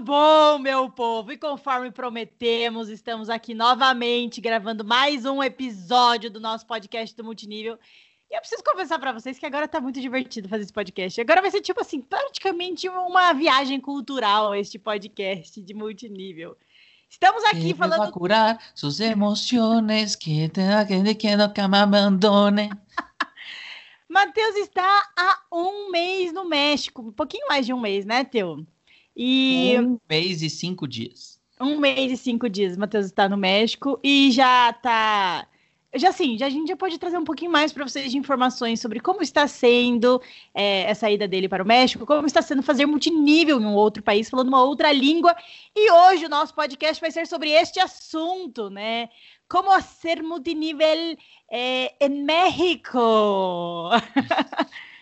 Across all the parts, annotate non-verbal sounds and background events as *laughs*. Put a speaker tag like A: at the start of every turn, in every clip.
A: bom, meu povo? E conforme prometemos, estamos aqui novamente gravando mais um episódio do nosso podcast do Multinível. E eu preciso confessar para vocês que agora tá muito divertido fazer esse podcast. Agora vai ser tipo assim, praticamente uma viagem cultural este podcast de multinível. Estamos aqui falando.
B: Curar suas emoções, que te que que me abandone. *laughs*
A: Matheus está há um mês no México, um pouquinho mais de um mês, né, Teu?
B: E um mês e cinco dias.
A: Um mês e cinco dias, Matheus está no México e já está já sim, já, a gente já pode trazer um pouquinho mais para vocês de informações sobre como está sendo é, essa ida dele para o México, como está sendo fazer multinível em um outro país, falando uma outra língua. E hoje o nosso podcast vai ser sobre este assunto, né? Como ser multinível é, em México.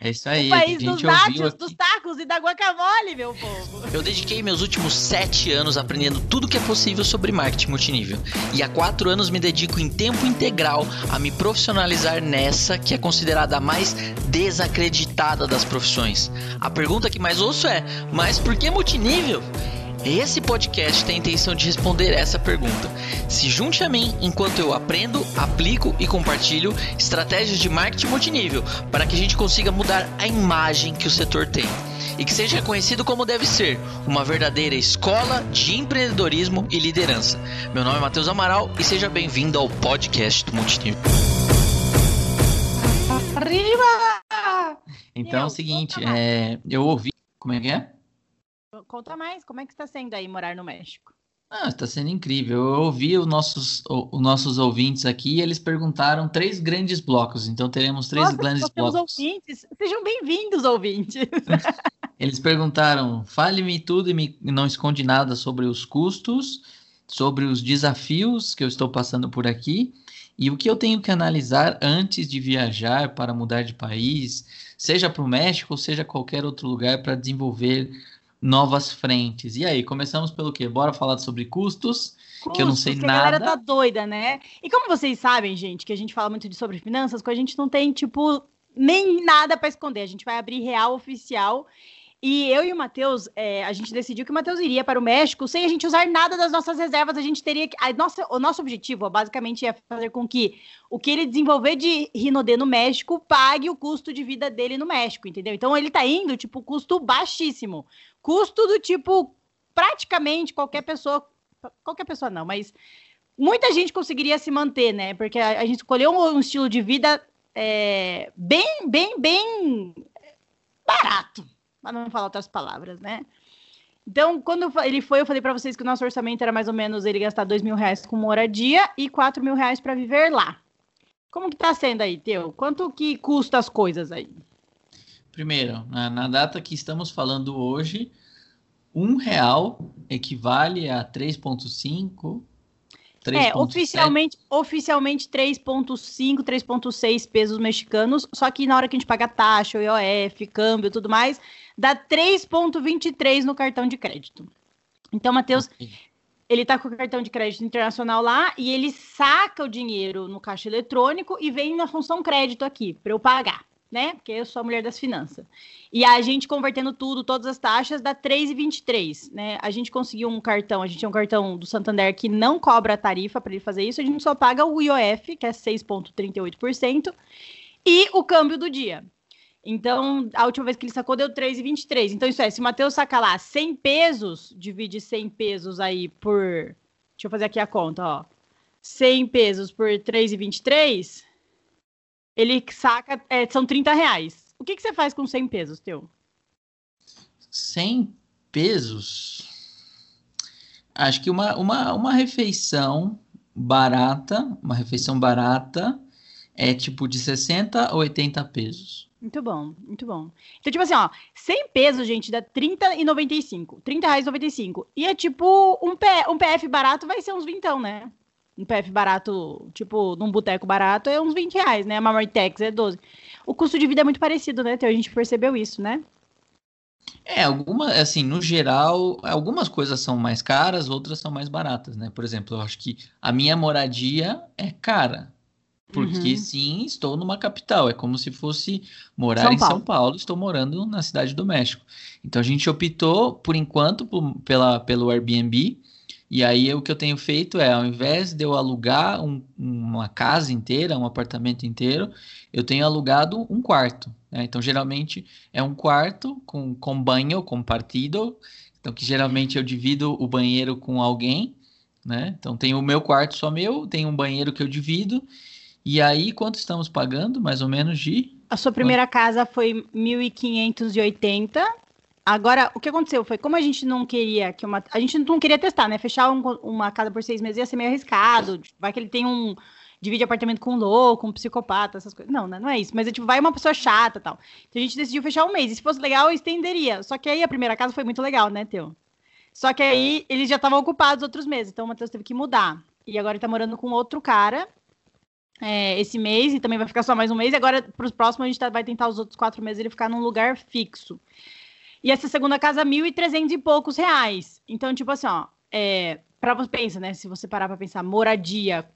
B: É isso *laughs* aí.
A: O país dos nachos, dos tacos e da guacamole, meu povo.
C: Eu dediquei meus últimos sete anos aprendendo tudo que é possível sobre marketing multinível. E há quatro anos me dedico em tempo integral a me profissionalizar nessa que é considerada a mais desacreditada das profissões. A pergunta que mais ouço é: mas por que multinível? Esse podcast tem a intenção de responder essa pergunta. Se junte a mim enquanto eu aprendo, aplico e compartilho estratégias de marketing multinível para que a gente consiga mudar a imagem que o setor tem e que seja reconhecido como deve ser, uma verdadeira escola de empreendedorismo e liderança. Meu nome é Matheus Amaral e seja bem-vindo ao podcast do Multinível.
A: Arriba!
B: Então é o seguinte, é, eu ouvi. Como é que é?
A: Conta mais, como é que está sendo aí morar no México?
B: Ah, está sendo incrível. Eu ouvi os nossos, os nossos ouvintes aqui e eles perguntaram três grandes blocos. Então teremos três
A: Nossa,
B: grandes blocos.
A: Ouvintes. Sejam bem-vindos, ouvintes. *laughs*
B: eles perguntaram: fale-me tudo e me não esconde nada sobre os custos, sobre os desafios que eu estou passando por aqui e o que eu tenho que analisar antes de viajar para mudar de país, seja para o México ou seja qualquer outro lugar para desenvolver novas frentes. E aí, começamos pelo quê? Bora falar sobre custos, custos que eu não sei
A: que
B: nada.
A: A galera tá doida, né? E como vocês sabem, gente, que a gente fala muito de sobre finanças, que a gente não tem, tipo, nem nada para esconder. A gente vai abrir real oficial. E eu e o Matheus, é, a gente decidiu que o Matheus iria para o México sem a gente usar nada das nossas reservas. A gente teria que. A nossa, o nosso objetivo, basicamente, é fazer com que o que ele desenvolver de Rinodê no México pague o custo de vida dele no México, entendeu? Então ele tá indo, tipo, custo baixíssimo. Custo do tipo, praticamente qualquer pessoa. Qualquer pessoa não, mas muita gente conseguiria se manter, né? Porque a, a gente escolheu um, um estilo de vida é, bem, bem, bem barato para não falar outras palavras, né? Então, quando ele foi, eu falei para vocês que o nosso orçamento era mais ou menos ele gastar dois mil reais com moradia e quatro mil reais para viver lá. Como que tá sendo aí, Teu? Quanto que custa as coisas aí?
B: Primeiro, na, na data que estamos falando hoje, um real equivale a 3,5
A: é, oficialmente, oficialmente 3,5, 3,6 pesos mexicanos, só que na hora que a gente paga taxa, IOF, câmbio e tudo mais, dá 3,23 no cartão de crédito. Então, Matheus, ele tá com o cartão de crédito internacional lá e ele saca o dinheiro no caixa eletrônico e vem na função crédito aqui, para eu pagar né? Porque eu sou a mulher das finanças. E a gente convertendo tudo, todas as taxas, dá 3,23, né? A gente conseguiu um cartão, a gente tem um cartão do Santander que não cobra a tarifa para ele fazer isso, a gente só paga o IOF, que é 6,38%, e o câmbio do dia. Então, a última vez que ele sacou deu 3,23. Então, isso é, se o Matheus sacar lá 100 pesos, divide 100 pesos aí por. Deixa eu fazer aqui a conta, ó. 100 pesos por 3,23 ele saca, é, são 30 reais. O que, que você faz com 100 pesos, teu?
B: 100 pesos? Acho que uma, uma, uma refeição barata, uma refeição barata é tipo de 60 a 80 pesos.
A: Muito bom, muito bom. Então, tipo assim, ó, 100 pesos, gente, dá 30,95. 30 reais 95. E é tipo, um, P, um PF barato vai ser uns vintão, né? Um PF barato, tipo, num boteco barato, é uns 20 reais, né? A Marmitex é 12. O custo de vida é muito parecido, né, Então A gente percebeu isso, né?
B: É, alguma, assim, no geral, algumas coisas são mais caras, outras são mais baratas, né? Por exemplo, eu acho que a minha moradia é cara. Porque uhum. sim, estou numa capital. É como se fosse morar São em Paulo. São Paulo. Estou morando na cidade do México. Então a gente optou, por enquanto, por, pela, pelo Airbnb. E aí o que eu tenho feito é, ao invés de eu alugar um, uma casa inteira, um apartamento inteiro, eu tenho alugado um quarto. Né? Então geralmente é um quarto com, com banho compartido. Então que geralmente eu divido o banheiro com alguém. Né? Então tem o meu quarto só meu, tem um banheiro que eu divido e aí, quanto estamos pagando, mais ou menos, de?
A: A sua primeira quanto? casa foi 1.580. Agora, o que aconteceu foi, como a gente não queria que uma. A gente não queria testar, né? Fechar um, uma casa por seis meses ia ser meio arriscado. Vai que ele tem um. Divide apartamento com um louco, um psicopata, essas coisas. Não, né? não é isso. Mas é tipo, vai uma pessoa chata tal. Então a gente decidiu fechar um mês. E se fosse legal, estenderia. Só que aí a primeira casa foi muito legal, né, Teu? Só que aí eles já estavam ocupados outros meses. Então o Matheus teve que mudar. E agora ele tá morando com outro cara é, esse mês e também vai ficar só mais um mês. E agora, para os próximos, a gente tá, vai tentar os outros quatro meses ele ficar num lugar fixo. E essa segunda casa, R$ 1.300 e poucos reais. Então, tipo assim, ó, é, para você pensa, né? Se você parar para pensar, moradia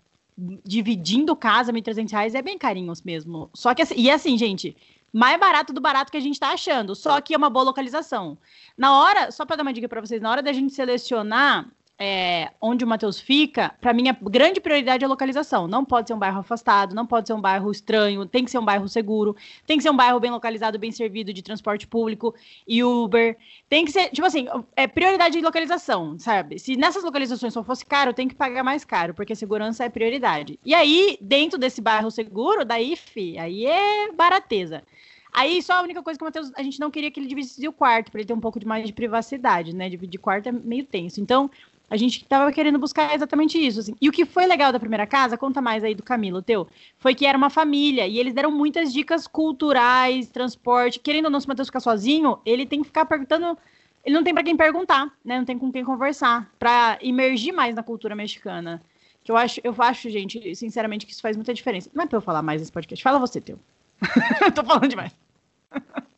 A: dividindo casa, 1.300 reais é bem carinhos mesmo. Só que assim, e assim, gente, mais barato do barato que a gente tá achando. Só que é uma boa localização. Na hora, só para dar uma dica para vocês, na hora da gente selecionar é, onde o Matheus fica, para mim a grande prioridade é a localização. Não pode ser um bairro afastado, não pode ser um bairro estranho, tem que ser um bairro seguro, tem que ser um bairro bem localizado, bem servido de transporte público e Uber. Tem que ser, tipo assim, é prioridade de localização, sabe? Se nessas localizações só fosse caro, tem que pagar mais caro, porque segurança é prioridade. E aí, dentro desse bairro seguro, daí, fi, aí é barateza. Aí só a única coisa que o Matheus, a gente não queria que ele dividisse o quarto, para ele ter um pouco de mais de privacidade, né? Dividir quarto é meio tenso. Então, a gente estava querendo buscar exatamente isso. Assim. E o que foi legal da primeira casa, conta mais aí do Camilo, teu, foi que era uma família e eles deram muitas dicas culturais, transporte. Querendo ou não, se o Matheus ficar sozinho, ele tem que ficar perguntando. Ele não tem para quem perguntar, né? Não tem com quem conversar, para imergir mais na cultura mexicana. Que eu acho, eu acho, gente, sinceramente, que isso faz muita diferença. Não é para eu falar mais nesse podcast. Fala você, teu. *laughs* Tô falando demais. *laughs*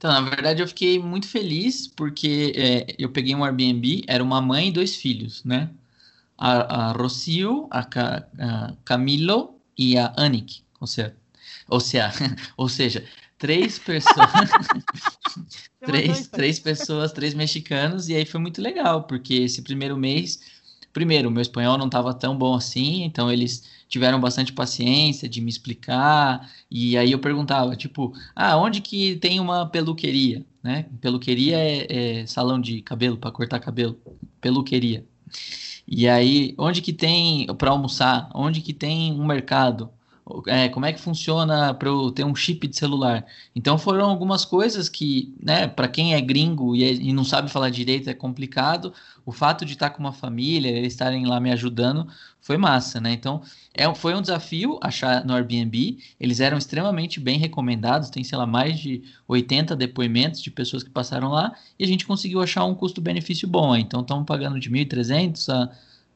B: Então, na verdade, eu fiquei muito feliz porque é, eu peguei um Airbnb, era uma mãe e dois filhos, né? A, a Rocio, a, Ca, a Camilo e a Anik, ou seja, ou seja, *laughs* ou seja três pessoas, *laughs* três, três pessoas, três mexicanos, e aí foi muito legal, porque esse primeiro mês, primeiro, meu espanhol não estava tão bom assim, então eles tiveram bastante paciência de me explicar. E aí eu perguntava, tipo, ah, onde que tem uma peluqueria? Né? Peluqueria é, é salão de cabelo, para cortar cabelo. Peluqueria. E aí, onde que tem para almoçar? Onde que tem um mercado? É, como é que funciona para eu ter um chip de celular? Então foram algumas coisas que, né, para quem é gringo e, é, e, não sabe falar direito é complicado. O fato de estar com uma família, eles estarem lá me ajudando, foi massa, né? Então é, foi um desafio achar no Airbnb. Eles eram extremamente bem recomendados, tem, sei lá, mais de 80 depoimentos de pessoas que passaram lá e a gente conseguiu achar um custo-benefício bom. Então estamos pagando de 1.300 a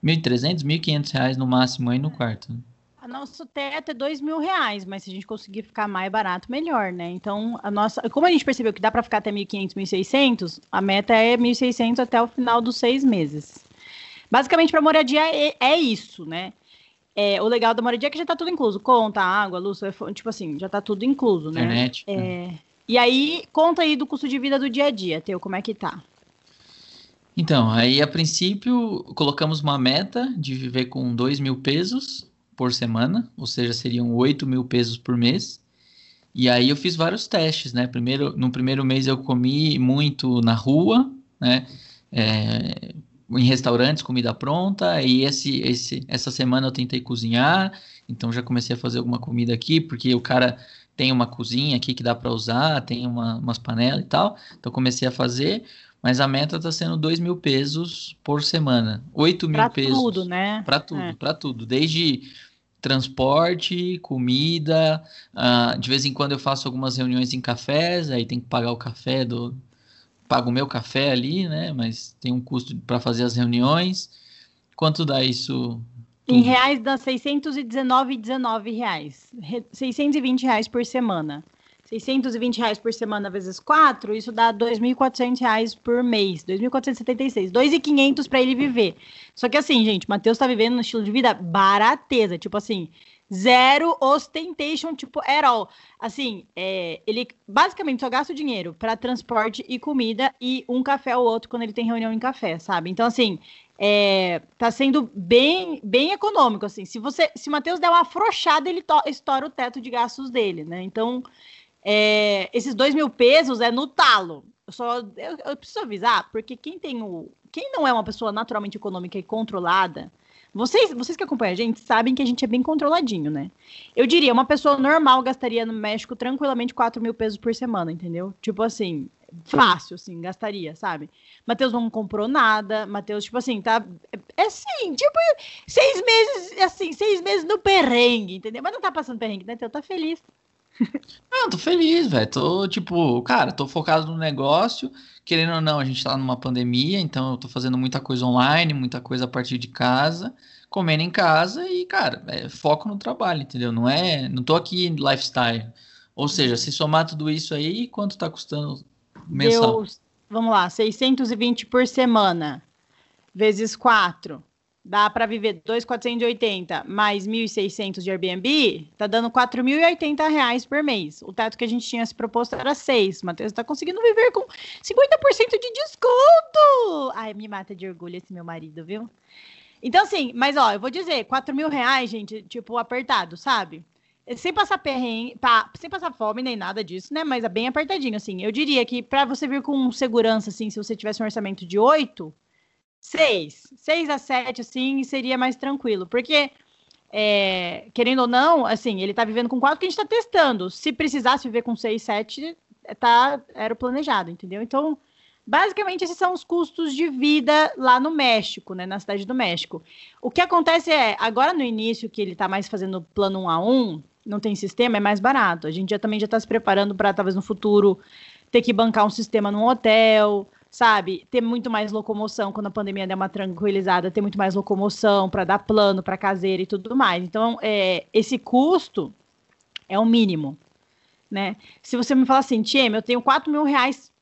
B: 1.300, 1.500 reais no máximo aí no quarto.
A: A nosso teto é dois mil reais, mas se a gente conseguir ficar mais barato, melhor, né? Então, a nossa, como a gente percebeu que dá para ficar até 1.500, 1.600, a meta é 1.600 até o final dos seis meses. Basicamente, para moradia é, é, isso, né? É, o legal da moradia é que já tá tudo incluso. Conta, água, luz, tipo assim, já tá tudo incluso, né?
B: Internet.
A: É, né? E aí, conta aí do custo de vida do dia a dia, Teu, como é que tá?
B: Então, aí a princípio colocamos uma meta de viver com dois mil pesos por semana, ou seja, seriam 8 mil pesos por mês. E aí eu fiz vários testes, né? Primeiro, no primeiro mês eu comi muito na rua, né? É, em restaurantes, comida pronta. E esse, esse, essa semana eu tentei cozinhar, então já comecei a fazer alguma comida aqui, porque o cara tem uma cozinha aqui que dá para usar, tem uma, umas panelas e tal. Então comecei a fazer, mas a meta está sendo 2 mil pesos por semana. 8 mil pra pesos. Para
A: tudo, né?
B: Para tudo, é. para tudo. Desde transporte, comida. Uh, de vez em quando eu faço algumas reuniões em cafés, aí tem que pagar o café do. Pago o meu café ali, né? Mas tem um custo para fazer as reuniões. Quanto dá isso?
A: Tudo? Em reais dá 619,19 reais. 620 reais por semana. 620 reais por semana vezes 4, isso dá 2.400 reais por mês, 2.476, 2.500 para ele viver. Só que assim, gente, Matheus tá vivendo um estilo de vida barateza, tipo assim, Zero ostentation, tipo, at all. Assim, é, ele basicamente só gasta o dinheiro para transporte e comida e um café ou outro quando ele tem reunião em café, sabe? Então, assim, é, tá sendo bem, bem econômico, assim. Se você, se o Matheus der uma afrouxada, ele estoura o teto de gastos dele, né? Então, é, esses dois mil pesos é no talo. Eu só eu, eu preciso avisar, porque quem tem o, quem não é uma pessoa naturalmente econômica e controlada, vocês, vocês que acompanham a gente sabem que a gente é bem controladinho, né? Eu diria, uma pessoa normal gastaria no México tranquilamente 4 mil pesos por semana, entendeu? Tipo assim, fácil, assim, gastaria, sabe? Matheus não comprou nada, Matheus, tipo assim, tá. É assim, tipo, seis meses, assim, seis meses no perrengue, entendeu? Mas não tá passando perrengue, né? Então tá feliz.
B: Não, tô feliz, velho. Tô, tipo, cara, tô focado no negócio. Querendo ou não, a gente tá numa pandemia, então eu tô fazendo muita coisa online, muita coisa a partir de casa, comendo em casa e, cara, é foco no trabalho, entendeu? Não é. Não tô aqui em lifestyle. Ou seja, se somar tudo isso aí, quanto tá custando mensal?
A: Deu, vamos lá, 620 por semana, vezes 4 dá para viver 2,480 mais 1.600 de Airbnb, tá dando 4.080 reais por mês. O teto que a gente tinha se proposto era 6. Matheus está conseguindo viver com 50% de desconto. Ai, me mata de orgulho esse meu marido, viu? Então, assim, mas ó, eu vou dizer, 4 mil reais, gente, tipo, apertado, sabe? Sem passar perrengue, tá, sem passar fome nem nada disso, né? Mas é bem apertadinho, assim. Eu diria que para você vir com segurança, assim, se você tivesse um orçamento de 8, seis, seis a sete, assim, seria mais tranquilo, porque é, querendo ou não, assim, ele tá vivendo com quatro que a gente tá testando. Se precisasse viver com seis, sete, tá, era o planejado, entendeu? Então, basicamente, esses são os custos de vida lá no México, né, na cidade do México. O que acontece é, agora no início, que ele tá mais fazendo plano um a um, não tem sistema, é mais barato. A gente já também já tá se preparando para talvez no futuro ter que bancar um sistema num hotel, sabe, ter muito mais locomoção quando a pandemia der uma tranquilizada, ter muito mais locomoção para dar plano para caseira e tudo mais. Então, é, esse custo é o mínimo, né? Se você me falar assim, Tiem, eu tenho 4 mil reais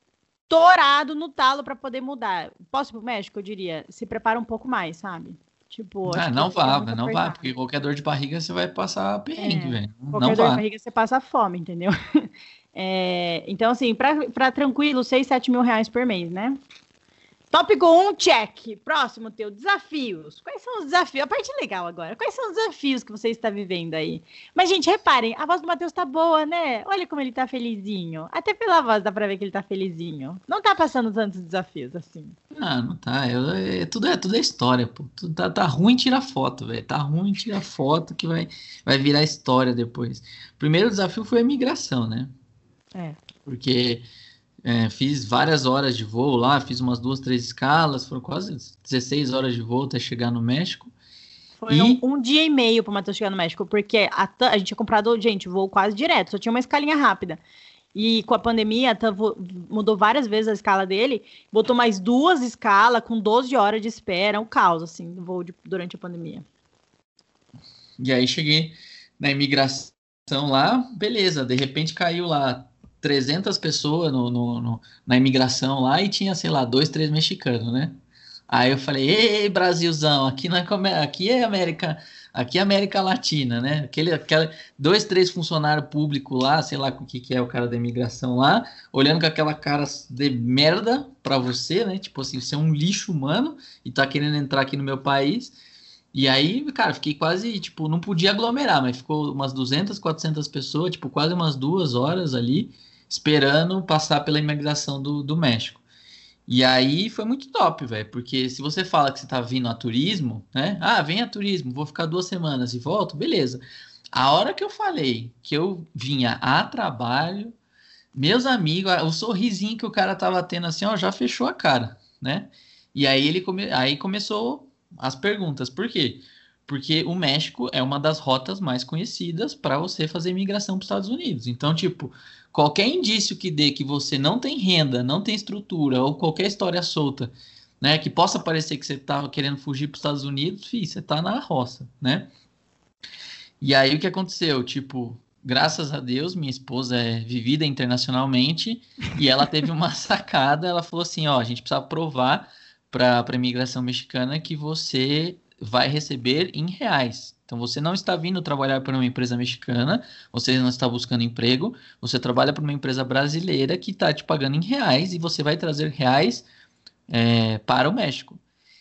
A: torado no talo para poder mudar, posso ir pro México? Eu diria, se prepara um pouco mais, sabe?
B: Tipo, ah, não vá, não vá, porque qualquer dor de barriga você vai passar perrengue, é, velho.
A: Qualquer
B: não
A: dor
B: vá.
A: de barriga você passa fome, entendeu? *laughs* É, então, assim, para tranquilo, 6, 7 mil reais por mês, né? Tópico 1, check. Próximo teu, desafios. Quais são os desafios? A parte legal agora. Quais são os desafios que você está vivendo aí? Mas, gente, reparem, a voz do Matheus tá boa, né? Olha como ele tá felizinho. Até pela voz dá pra ver que ele tá felizinho. Não tá passando tantos desafios assim.
B: Ah, não tá. Eu, é, tudo, é, tudo é história, pô. Tudo tá, tá ruim tirar foto, velho. Tá ruim tirar foto que vai, vai virar história depois. Primeiro desafio foi a migração, né?
A: É.
B: Porque é, fiz várias horas de voo lá, fiz umas duas, três escalas, foram quase 16 horas de voo até chegar no México.
A: Foi e... um, um, dia e meio para o Matheus chegar no México, porque a, a gente tinha comprado, gente, voo quase direto, só tinha uma escalinha rápida. E com a pandemia, a mudou várias vezes a escala dele, botou mais duas escalas com 12 horas de espera, um caos, assim, do voo de, durante a pandemia.
B: E aí cheguei na imigração lá, beleza, de repente caiu lá 300 pessoas no, no, no, na imigração lá e tinha, sei lá, dois, três mexicanos, né? Aí eu falei, ei, Brasilzão, aqui não é, aqui é América, aqui é América Latina, né? Aquele, aquele, dois, três funcionários públicos lá, sei lá o que, que é o cara da imigração lá, olhando com aquela cara de merda para você, né? Tipo assim, você é um lixo humano e tá querendo entrar aqui no meu país. E aí, cara, fiquei quase, tipo, não podia aglomerar, mas ficou umas 200, 400 pessoas, tipo, quase umas duas horas ali esperando passar pela imigração do, do México. E aí foi muito top, velho, porque se você fala que você tá vindo a turismo, né? Ah, vem a turismo, vou ficar duas semanas e volto, beleza. A hora que eu falei que eu vinha a trabalho, meus amigos, o sorrisinho que o cara tava tendo assim, ó, já fechou a cara, né? E aí ele come... aí começou as perguntas. Por quê? Porque o México é uma das rotas mais conhecidas para você fazer imigração para os Estados Unidos. Então, tipo, qualquer indício que dê que você não tem renda, não tem estrutura, ou qualquer história solta, né, que possa parecer que você está querendo fugir para os Estados Unidos, filho, você está na roça, né? E aí o que aconteceu? Tipo, graças a Deus, minha esposa é vivida internacionalmente e ela teve uma *laughs* sacada, ela falou assim, ó, a gente precisa provar para a imigração mexicana que você vai receber em reais. Então você não está vindo trabalhar para uma empresa mexicana, você não está buscando emprego, você trabalha para uma empresa brasileira que está te pagando em reais e você vai trazer reais é, para o México.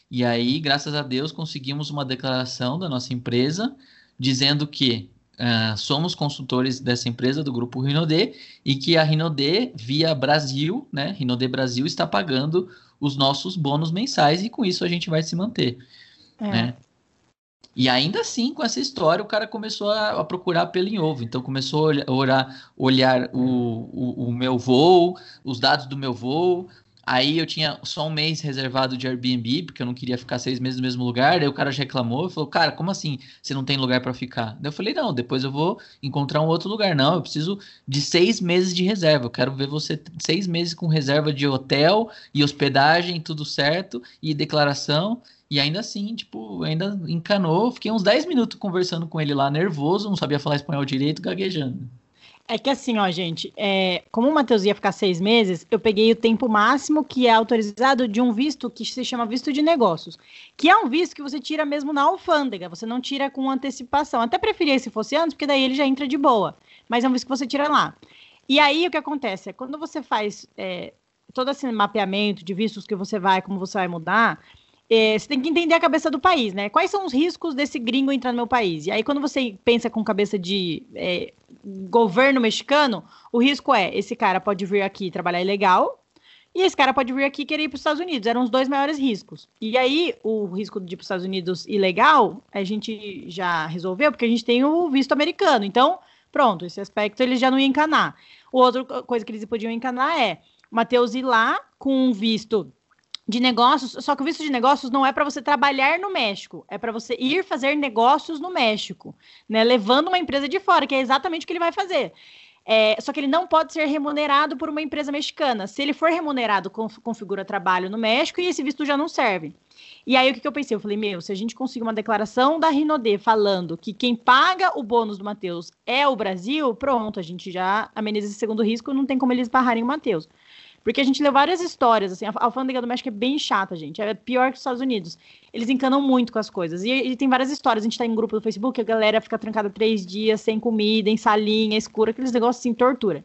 B: E aí, graças a Deus, conseguimos uma declaração da nossa empresa dizendo que uh, somos consultores dessa empresa do grupo Rinode e que a Rinode, via Brasil, né, Rinode Brasil, está pagando os nossos bônus mensais e com isso a gente vai se manter. É. Né? E ainda assim, com essa história, o cara começou a, a procurar pelo em ovo. Então, começou a olhar, olhar o, o, o, meu voo, os dados do meu voo, Aí eu tinha só um mês reservado de Airbnb, porque eu não queria ficar seis meses no mesmo lugar. Daí o cara já reclamou, falou, cara, como assim você não tem lugar para ficar? Daí eu falei, não, depois eu vou encontrar um outro lugar. Não, eu preciso de seis meses de reserva. Eu quero ver você seis meses com reserva de hotel e hospedagem, tudo certo, e declaração. E ainda assim, tipo, ainda encanou. Fiquei uns 10 minutos conversando com ele lá, nervoso, não sabia falar espanhol direito, gaguejando.
A: É que assim, ó, gente, é, como o Matheus ia ficar seis meses, eu peguei o tempo máximo que é autorizado de um visto que se chama visto de negócios, que é um visto que você tira mesmo na alfândega, você não tira com antecipação. Até preferia se fosse antes, porque daí ele já entra de boa, mas é um visto que você tira lá. E aí o que acontece é quando você faz é, todo esse mapeamento de vistos que você vai, como você vai mudar, é, você tem que entender a cabeça do país, né? Quais são os riscos desse gringo entrar no meu país? E aí, quando você pensa com cabeça de é, governo mexicano, o risco é: esse cara pode vir aqui trabalhar ilegal, e esse cara pode vir aqui querer ir para os Estados Unidos. Eram os dois maiores riscos. E aí, o risco de ir para os Estados Unidos ilegal, a gente já resolveu, porque a gente tem o visto americano. Então, pronto, esse aspecto eles já não iam encanar. Outra coisa que eles podiam encanar é Matheus ir lá com um visto de negócios, só que o visto de negócios não é para você trabalhar no México, é para você ir fazer negócios no México, né? Levando uma empresa de fora, que é exatamente o que ele vai fazer. É, só que ele não pode ser remunerado por uma empresa mexicana. Se ele for remunerado, configura trabalho no México e esse visto já não serve. E aí o que, que eu pensei? Eu falei, meu, se a gente conseguir uma declaração da Rinode falando que quem paga o bônus do Matheus é o Brasil, pronto, a gente já ameniza esse segundo risco, não tem como eles barrarem o Matheus. Porque a gente leu várias histórias, assim, a alfândega do México é bem chata, gente. É pior que os Estados Unidos. Eles encanam muito com as coisas. E, e tem várias histórias. A gente tá em grupo do Facebook, a galera fica trancada três dias, sem comida, em salinha, escura, aqueles negócios assim, tortura.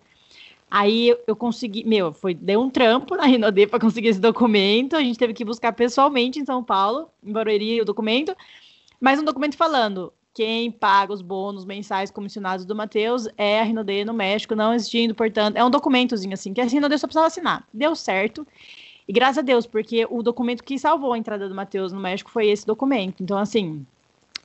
A: Aí eu consegui, meu, foi, deu um trampo na Rinode para conseguir esse documento. A gente teve que buscar pessoalmente em São Paulo, em Barueri, o documento. Mas um documento falando: quem paga os bônus mensais comissionados do Matheus é a Rinode no México, não existindo, portanto, é um documentozinho assim, que a Rinode só precisava assinar. Deu certo. E graças a Deus, porque o documento que salvou a entrada do Matheus no México foi esse documento. Então, assim,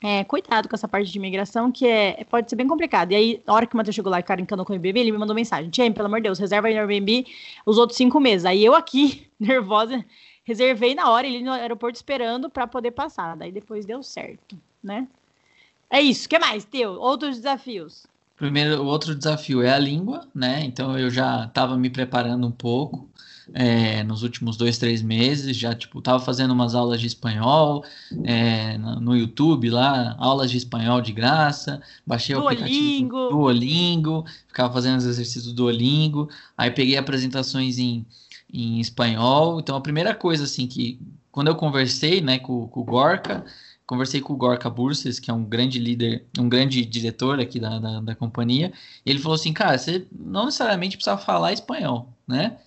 A: é, cuidado com essa parte de imigração, que é, pode ser bem complicado. E aí, na hora que o Matheus chegou lá e o cara encanou com o Airbnb, ele me mandou mensagem: Tia, pelo amor de Deus, reserva aí no Airbnb os outros cinco meses. Aí eu aqui, *laughs* nervosa, reservei na hora, ele no aeroporto esperando para poder passar. Daí depois deu certo, né? É isso. O que mais, Teu? Outros desafios?
B: Primeiro, o outro desafio é a língua, né? Então eu já estava me preparando um pouco é, nos últimos dois, três meses, já tipo estava fazendo umas aulas de espanhol é, no YouTube lá, aulas de espanhol de graça, baixei
A: Duolingo.
B: o aplicativo Duolingo, ficava fazendo os exercícios do Duolingo, aí peguei apresentações em, em espanhol. Então a primeira coisa assim que quando eu conversei, né, com, com o Gorka conversei com o Gorka Burses, que é um grande líder, um grande diretor aqui da, da, da, companhia, e ele falou assim, cara, você não necessariamente precisa falar espanhol, né?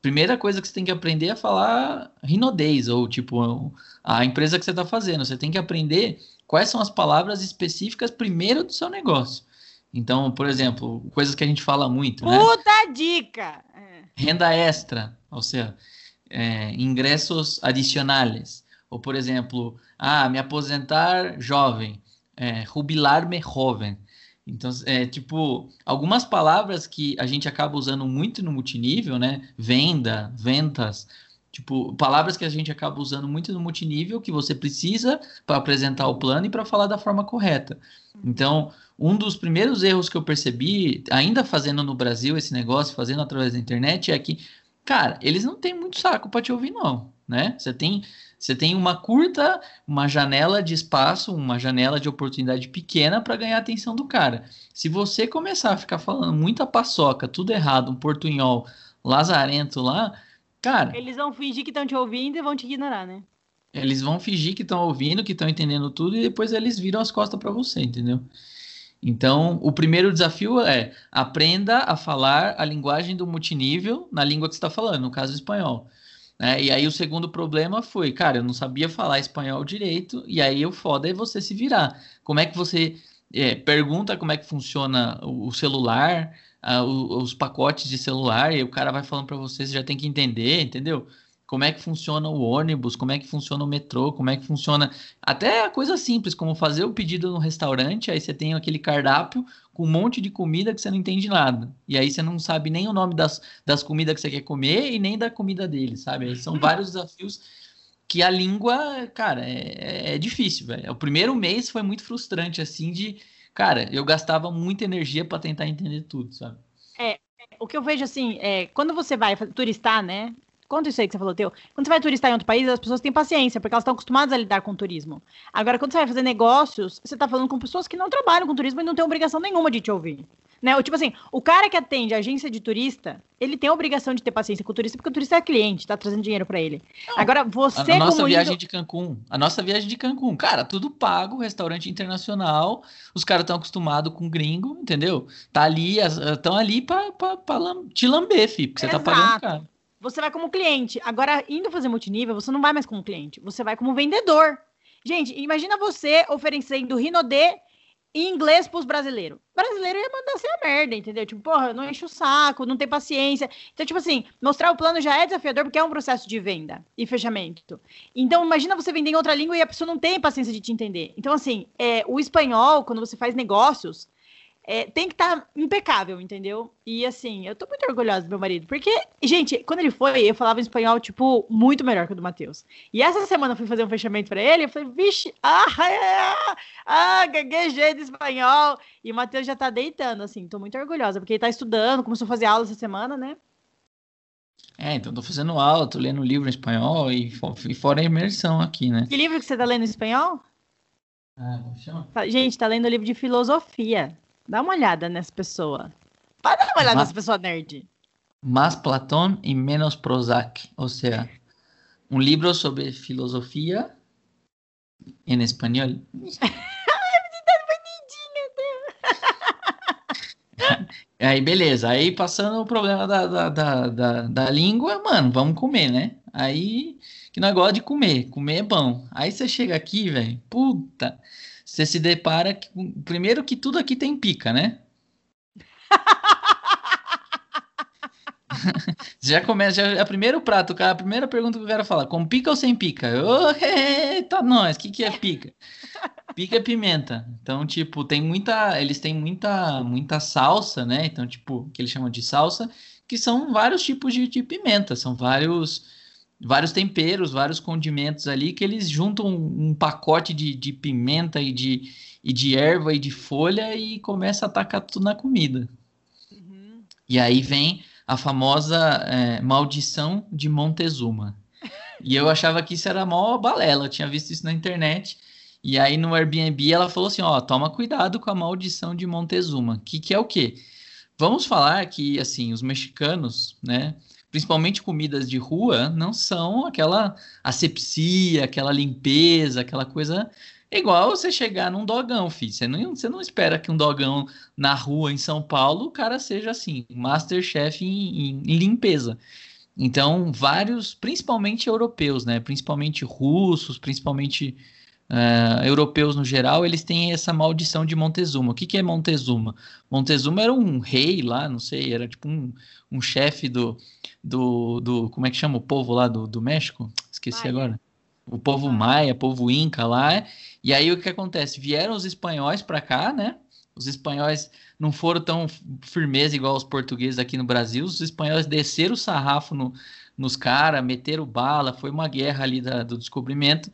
B: Primeira coisa que você tem que aprender é falar rinodês, ou tipo, a empresa que você está fazendo. Você tem que aprender quais são as palavras específicas primeiro do seu negócio. Então, por exemplo, coisas que a gente fala muito,
A: né? Puta dica!
B: É. Renda extra, ou seja, é, ingressos adicionais. Ou, por exemplo, ah, me aposentar jovem, é, jubilar-me jovem. Então, é tipo, algumas palavras que a gente acaba usando muito no multinível, né? Venda, ventas, tipo, palavras que a gente acaba usando muito no multinível que você precisa para apresentar o plano e para falar da forma correta. Então, um dos primeiros erros que eu percebi, ainda fazendo no Brasil esse negócio, fazendo através da internet, é que, cara, eles não têm muito saco para te ouvir, não, né? Você tem você tem uma curta, uma janela de espaço, uma janela de oportunidade pequena para ganhar a atenção do cara. Se você começar a ficar falando muita paçoca, tudo errado, um portunhol lazarento lá, cara.
A: Eles vão fingir que estão te ouvindo e vão te ignorar, né?
B: Eles vão fingir que estão ouvindo, que estão entendendo tudo, e depois eles viram as costas para você, entendeu? Então, o primeiro desafio é aprenda a falar a linguagem do multinível na língua que você está falando, no caso espanhol. Né? E aí o segundo problema foi, cara, eu não sabia falar espanhol direito, e aí o foda é você se virar. Como é que você é, pergunta como é que funciona o celular, uh, os pacotes de celular, e o cara vai falando para você, você já tem que entender, entendeu? Como é que funciona o ônibus, como é que funciona o metrô, como é que funciona até a coisa simples, como fazer o pedido no restaurante, aí você tem aquele cardápio com um monte de comida que você não entende nada. E aí você não sabe nem o nome das, das comidas que você quer comer e nem da comida dele, sabe? Aí são vários desafios que a língua, cara, é, é difícil, velho. O primeiro mês foi muito frustrante, assim, de, cara, eu gastava muita energia para tentar entender tudo, sabe?
A: É, o que eu vejo assim, é, quando você vai turistar, né? Conta isso aí que você falou, Teu. Quando você vai turistar em outro país, as pessoas têm paciência, porque elas estão acostumadas a lidar com turismo. Agora, quando você vai fazer negócios, você está falando com pessoas que não trabalham com turismo e não têm obrigação nenhuma de te ouvir. Né? Ou, tipo assim, o cara que atende a agência de turista, ele tem a obrigação de ter paciência com o turista, porque o turista é cliente, tá trazendo dinheiro para ele. Não, Agora, você.
B: A, a nossa viagem de Cancún, a nossa viagem de Cancún, cara, tudo pago, restaurante internacional, os caras estão acostumados com gringo, entendeu? Tá ali, estão ali pra, pra, pra te lamber, filho, porque você Exato. tá pagando cara
A: você vai como cliente. Agora, indo fazer multinível, você não vai mais como cliente, você vai como vendedor. Gente, imagina você oferecendo Rinodê em inglês pros brasileiros. Brasileiro ia mandar ser a merda, entendeu? Tipo, porra, não enche o saco, não tem paciência. Então, tipo assim, mostrar o plano já é desafiador porque é um processo de venda e fechamento. Então, imagina você vender em outra língua e a pessoa não tem paciência de te entender. Então, assim, é, o espanhol, quando você faz negócios, é, tem que estar tá impecável, entendeu? E assim, eu tô muito orgulhosa do meu marido, porque, gente, quando ele foi, eu falava espanhol, tipo, muito melhor que o do Matheus. E essa semana eu fui fazer um fechamento para ele, eu falei, vixe, ah, é, ah, gaguejei de espanhol. E o Matheus já tá deitando, assim, tô muito orgulhosa, porque ele tá estudando, começou a fazer aula essa semana, né?
B: É, então tô fazendo aula, tô lendo livro em espanhol e, e fora a imersão aqui, né?
A: Que livro que você tá lendo em espanhol?
B: Ah, chama?
A: Gente, tá lendo livro de filosofia. Dá uma olhada nessa pessoa. Para dar uma olhada nessa pessoa nerd.
B: Mais Platão e menos Prozac. Ou seja, um livro sobre filosofia em espanhol. Aí, *laughs* beleza. Aí, passando o problema da, da, da, da, da língua, mano, vamos comer, né? Aí, que negócio de comer. Comer é bom. Aí você chega aqui, velho, puta você se depara que, primeiro que tudo aqui tem pica, né? *laughs* já começa, já, é o primeiro prato, cara, a primeira pergunta que eu quero falar, com pica ou sem pica? Oh, eita, nós, o que, que é pica? *laughs* Pica é pimenta. Então, tipo, tem muita, eles têm muita, muita salsa, né? Então, tipo, que eles chamam de salsa, que são vários tipos de, de pimenta, são vários vários temperos, vários condimentos ali que eles juntam um, um pacote de, de, pimenta e de, e de erva e de folha e começa a atacar tudo na comida. Uhum. E aí vem a famosa é, maldição de Montezuma. E eu achava que isso era mó balela, eu tinha visto isso na internet. E aí no Airbnb ela falou assim, ó, toma cuidado com a maldição de Montezuma. Que que é o quê? Vamos falar que assim, os mexicanos, né, principalmente comidas de rua, não são aquela asepsia, aquela limpeza, aquela coisa igual você chegar num dogão, filho. Você não, você não espera que um dogão na rua em São Paulo, o cara seja assim, masterchef em, em, em limpeza. Então, vários, principalmente europeus, né? Principalmente russos, principalmente uh, europeus no geral, eles têm essa maldição de Montezuma. O que, que é Montezuma? Montezuma era um rei lá, não sei, era tipo um, um chefe do, do, do. Como é que chama o povo lá do, do México? Esqueci Maia. agora. O povo Maia, povo Inca lá. E aí o que acontece? Vieram os espanhóis para cá, né? Os espanhóis não foram tão firmeza igual os portugueses aqui no Brasil. Os espanhóis desceram o sarrafo no, nos caras, meteram bala. Foi uma guerra ali da, do descobrimento.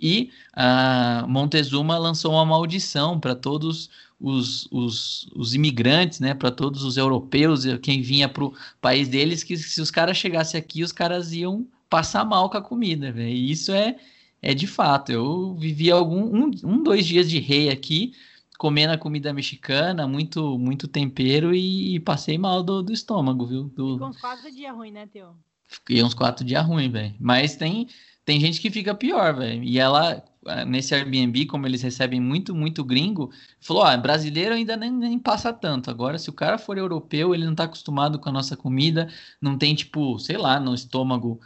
B: E uh, Montezuma lançou uma maldição para todos os, os, os, imigrantes, né, para todos os europeus, quem vinha para o país deles, que se os caras chegassem aqui, os caras iam passar mal com a comida. Véio. E isso é, é de fato. Eu vivi algum um, um, dois dias de rei aqui, comendo a comida mexicana, muito muito tempero e, e passei mal do, do estômago, viu? Do...
A: Ficou uns quatro dias ruim, né, Teu?
B: Fiquei uns quatro dias ruim, velho. Mas tem, tem gente que fica pior, velho. E ela, nesse Airbnb, como eles recebem muito, muito gringo, falou: ah, brasileiro ainda nem, nem passa tanto. Agora, se o cara for europeu, ele não tá acostumado com a nossa comida, não tem, tipo, sei lá, no estômago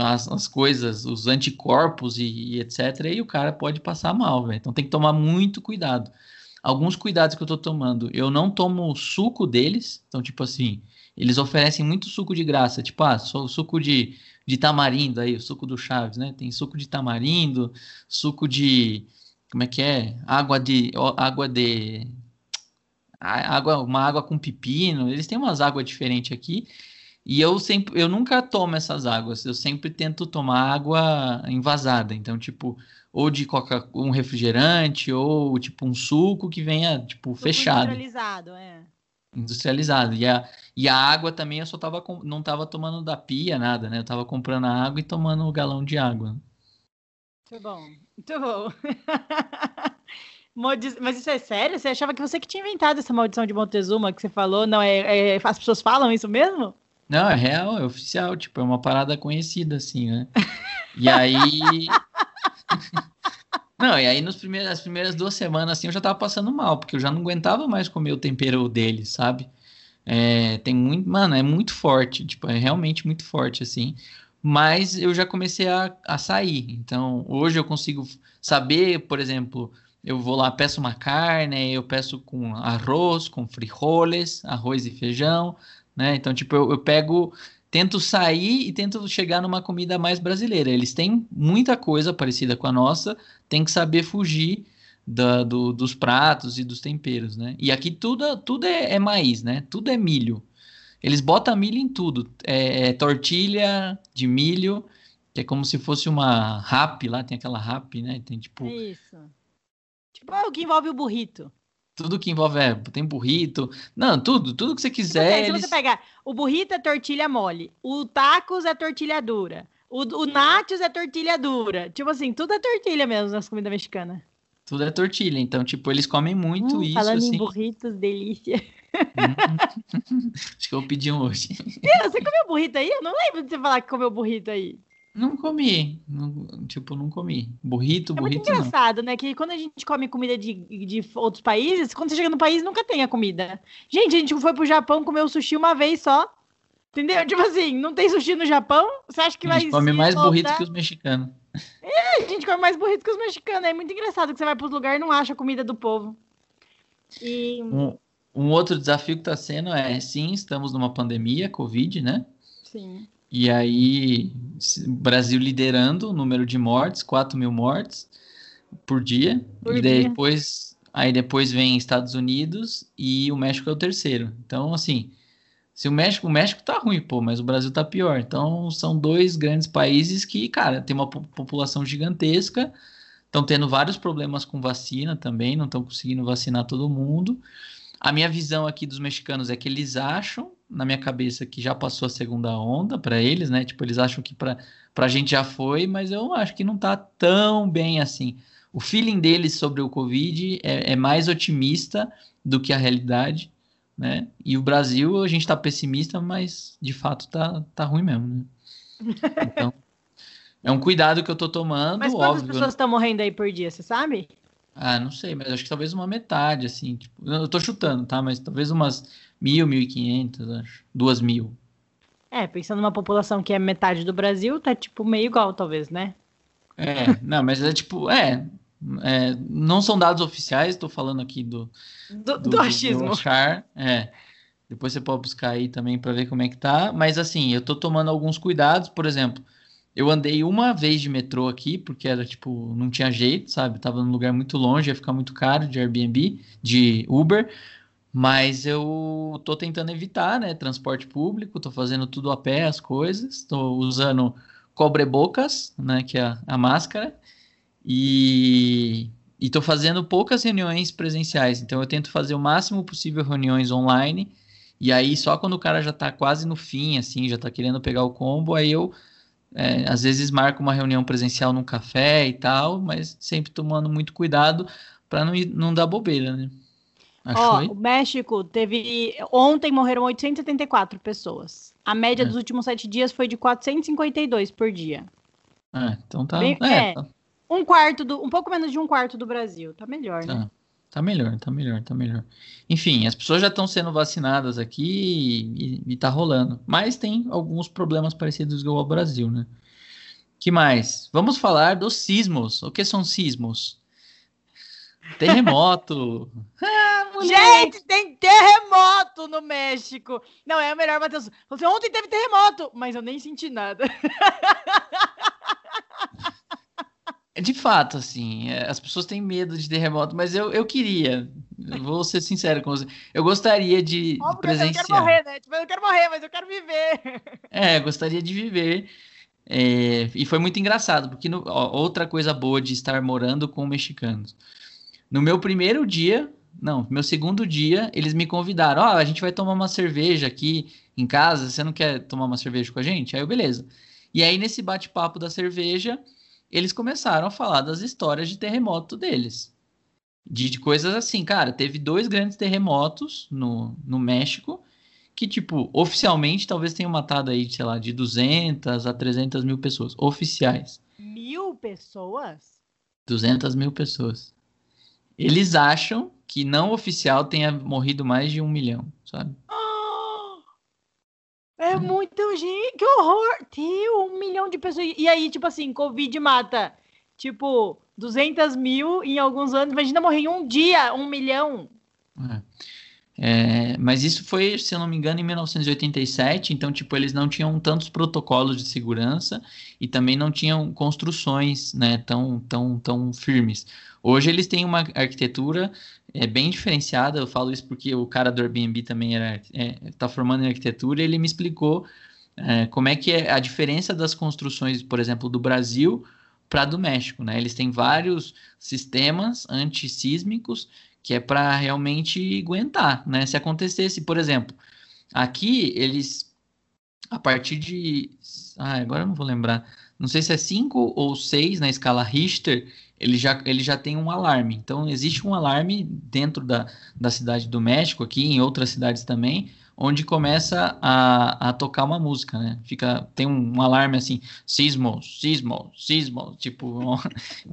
B: as, as coisas, os anticorpos e, e, etc. E o cara pode passar mal, velho. Então tem que tomar muito cuidado. Alguns cuidados que eu tô tomando, eu não tomo suco deles, então, tipo assim, eles oferecem muito suco de graça, tipo, ah, suco de, de tamarindo aí, o suco do Chaves, né? Tem suco de tamarindo, suco de. Como é que é? Água de. Água de. Água, uma água com pepino, eles têm umas águas diferentes aqui. E eu sempre, eu nunca tomo essas águas, eu sempre tento tomar água envasada. Então, tipo, ou de coca, um refrigerante, ou tipo um suco que venha, tipo, suco fechado.
A: Industrializado, é.
B: Industrializado. E a, e a água também eu só tava, não tava tomando da pia, nada, né? Eu tava comprando a água e tomando um galão de água.
A: Muito bom, muito bom. *laughs* Mas isso é sério? Você achava que você que tinha inventado essa maldição de Montezuma que você falou? Não, é, é as pessoas falam isso mesmo?
B: Não, é real, é oficial, tipo, é uma parada conhecida, assim, né? E aí. *laughs* não, e aí nos primeiros, as primeiras duas semanas, assim, eu já tava passando mal, porque eu já não aguentava mais comer o tempero dele, sabe? É, tem muito. Mano, é muito forte, tipo, é realmente muito forte, assim. Mas eu já comecei a, a sair. Então, hoje eu consigo saber, por exemplo, eu vou lá, peço uma carne, eu peço com arroz, com frijoles, arroz e feijão né? Então, tipo, eu, eu pego, tento sair e tento chegar numa comida mais brasileira. Eles têm muita coisa parecida com a nossa, tem que saber fugir da, do, dos pratos e dos temperos, né? E aqui tudo, tudo é, é, maíz, né? Tudo é milho. Eles botam milho em tudo. É, é tortilha de milho, que é como se fosse uma rap lá, tem aquela rap, né? Tem tipo.
A: Isso. Tipo, é o que envolve o burrito
B: tudo que envolve, é, tem burrito, não, tudo, tudo que você quiser.
A: Tipo, eles... Se você pegar, o burrito é tortilha mole, o tacos é tortilha dura, o, o nachos é tortilha dura, tipo assim, tudo é tortilha mesmo nas comidas mexicanas.
B: Tudo é tortilha, então, tipo, eles comem muito hum, isso,
A: falando
B: assim.
A: em burritos, delícia.
B: Hum, *laughs* acho que eu pedi um hoje.
A: Você comeu burrito aí? Eu não lembro de você falar que comeu burrito aí.
B: Não comi. Não, tipo, não comi. Burrito, é burrito.
A: É engraçado, não. né? Que quando a gente come comida de, de outros países, quando você chega no país, nunca tem a comida. Gente, a gente foi pro Japão comer o sushi uma vez só. Entendeu? Tipo assim, não tem sushi no Japão? Você acha que
B: vai.
A: A gente
B: come mais voltar? burrito que os mexicanos.
A: É, gente come mais burrito que os mexicanos. É muito engraçado que você vai pros lugares e não acha a comida do povo.
B: E... Um, um outro desafio que tá sendo é, sim, estamos numa pandemia, Covid, né?
A: Sim.
B: E aí, Brasil liderando o número de mortes, 4 mil mortes por dia. Por e depois, dia. aí depois vem Estados Unidos e o México é o terceiro. Então, assim, se o México, o México tá ruim, pô, mas o Brasil tá pior. Então, são dois grandes países que, cara, tem uma população gigantesca, estão tendo vários problemas com vacina também, não estão conseguindo vacinar todo mundo. A minha visão aqui dos mexicanos é que eles acham na minha cabeça que já passou a segunda onda para eles, né? Tipo, eles acham que para a gente já foi, mas eu acho que não tá tão bem assim. O feeling deles sobre o Covid é, é mais otimista do que a realidade, né? E o Brasil, a gente está pessimista, mas de fato tá, tá ruim mesmo, né? *laughs* Então, é um cuidado que eu tô tomando,
A: Mas
B: quantas
A: óbvio. pessoas estão morrendo aí por dia, você sabe?
B: Ah, não sei, mas acho que talvez uma metade, assim. Tipo, eu tô chutando, tá? Mas talvez umas mil, mil e quinhentas, acho. Duas mil.
A: É, pensando numa população que é metade do Brasil, tá tipo meio igual, talvez, né?
B: É, não, mas é tipo, é, é não são dados oficiais, tô falando aqui do...
A: Do, do, do achismo. Do
B: é. Depois você pode buscar aí também para ver como é que tá. Mas assim, eu tô tomando alguns cuidados, por exemplo... Eu andei uma vez de metrô aqui, porque era tipo, não tinha jeito, sabe? Tava num lugar muito longe, ia ficar muito caro de Airbnb, de Uber. Mas eu tô tentando evitar, né? Transporte público, tô fazendo tudo a pé, as coisas. Tô usando cobre-bocas, né? Que é a, a máscara. E, e tô fazendo poucas reuniões presenciais. Então eu tento fazer o máximo possível reuniões online. E aí, só quando o cara já tá quase no fim, assim, já tá querendo pegar o combo, aí eu é, às vezes marco uma reunião presencial num café e tal, mas sempre tomando muito cuidado para não, não dar bobeira, né?
A: Ó, o México teve. Ontem morreram 874 pessoas. A média é. dos últimos sete dias foi de 452 por dia.
B: É, então tá.
A: Bem, é, é, tá. Um quarto do. Um pouco menos de um quarto do Brasil. Tá melhor,
B: tá.
A: né?
B: Tá melhor, tá melhor, tá melhor. Enfim, as pessoas já estão sendo vacinadas aqui e, e, tá rolando. Mas tem alguns problemas parecidos com o Brasil, né? que mais? Vamos falar dos sismos. O que são sismos? Terremoto. *laughs*
A: ah, Gente, tem terremoto no México. Não, é melhor, Matheus. Você ontem teve terremoto, mas eu nem senti nada. *laughs*
B: De fato, assim, é, as pessoas têm medo de terremoto, mas eu, eu queria, vou ser sincero com você, eu gostaria de Óbvio presenciar. Eu
A: quero morrer, né? Tipo, eu não quero morrer, mas eu quero viver.
B: É, gostaria de viver. É, e foi muito engraçado, porque no, ó, outra coisa boa de estar morando com mexicanos. No meu primeiro dia, não, meu segundo dia, eles me convidaram: Ó, oh, a gente vai tomar uma cerveja aqui em casa, você não quer tomar uma cerveja com a gente? Aí eu, beleza. E aí, nesse bate-papo da cerveja, eles começaram a falar das histórias de terremoto deles. De, de coisas assim, cara, teve dois grandes terremotos no, no México, que, tipo, oficialmente talvez tenham matado aí, sei lá, de 200 a 300 mil pessoas, oficiais.
A: Mil pessoas?
B: 200 mil pessoas. Eles acham que não oficial tenha morrido mais de um milhão, sabe?
A: É muito gente, que horror! Tio, um milhão de pessoas. E aí, tipo assim, Covid mata, tipo, 200 mil em alguns anos. Imagina morrer em um dia, um milhão.
B: É. É, mas isso foi, se eu não me engano, em 1987, então, tipo, eles não tinham tantos protocolos de segurança e também não tinham construções, né, tão, tão, tão firmes. Hoje eles têm uma arquitetura é, bem diferenciada, eu falo isso porque o cara do Airbnb também era, é, tá formando em arquitetura e ele me explicou é, como é que é a diferença das construções, por exemplo, do Brasil para do México, né? Eles têm vários sistemas antissísmicos que é para realmente aguentar, né? Se acontecesse, por exemplo, aqui eles a partir de, ah, agora eu não vou lembrar, não sei se é 5 ou 6 na escala Richter, ele já, ele já tem um alarme. Então, existe um alarme dentro da, da cidade do México, aqui em outras cidades também, onde começa a, a tocar uma música, né? Fica, tem um, um alarme assim, sismo, sismo, sismo, tipo, um,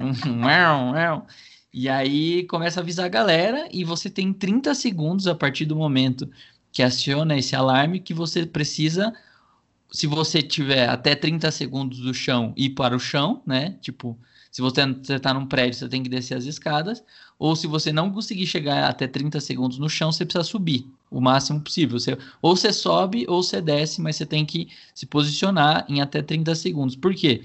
B: um, um, *laughs* e aí começa a avisar a galera e você tem 30 segundos a partir do momento que aciona esse alarme que você precisa se você tiver até 30 segundos do chão ir para o chão, né? Tipo, se você está num prédio, você tem que descer as escadas, ou se você não conseguir chegar até 30 segundos no chão, você precisa subir o máximo possível. Você, ou você sobe ou você desce, mas você tem que se posicionar em até 30 segundos. Por quê?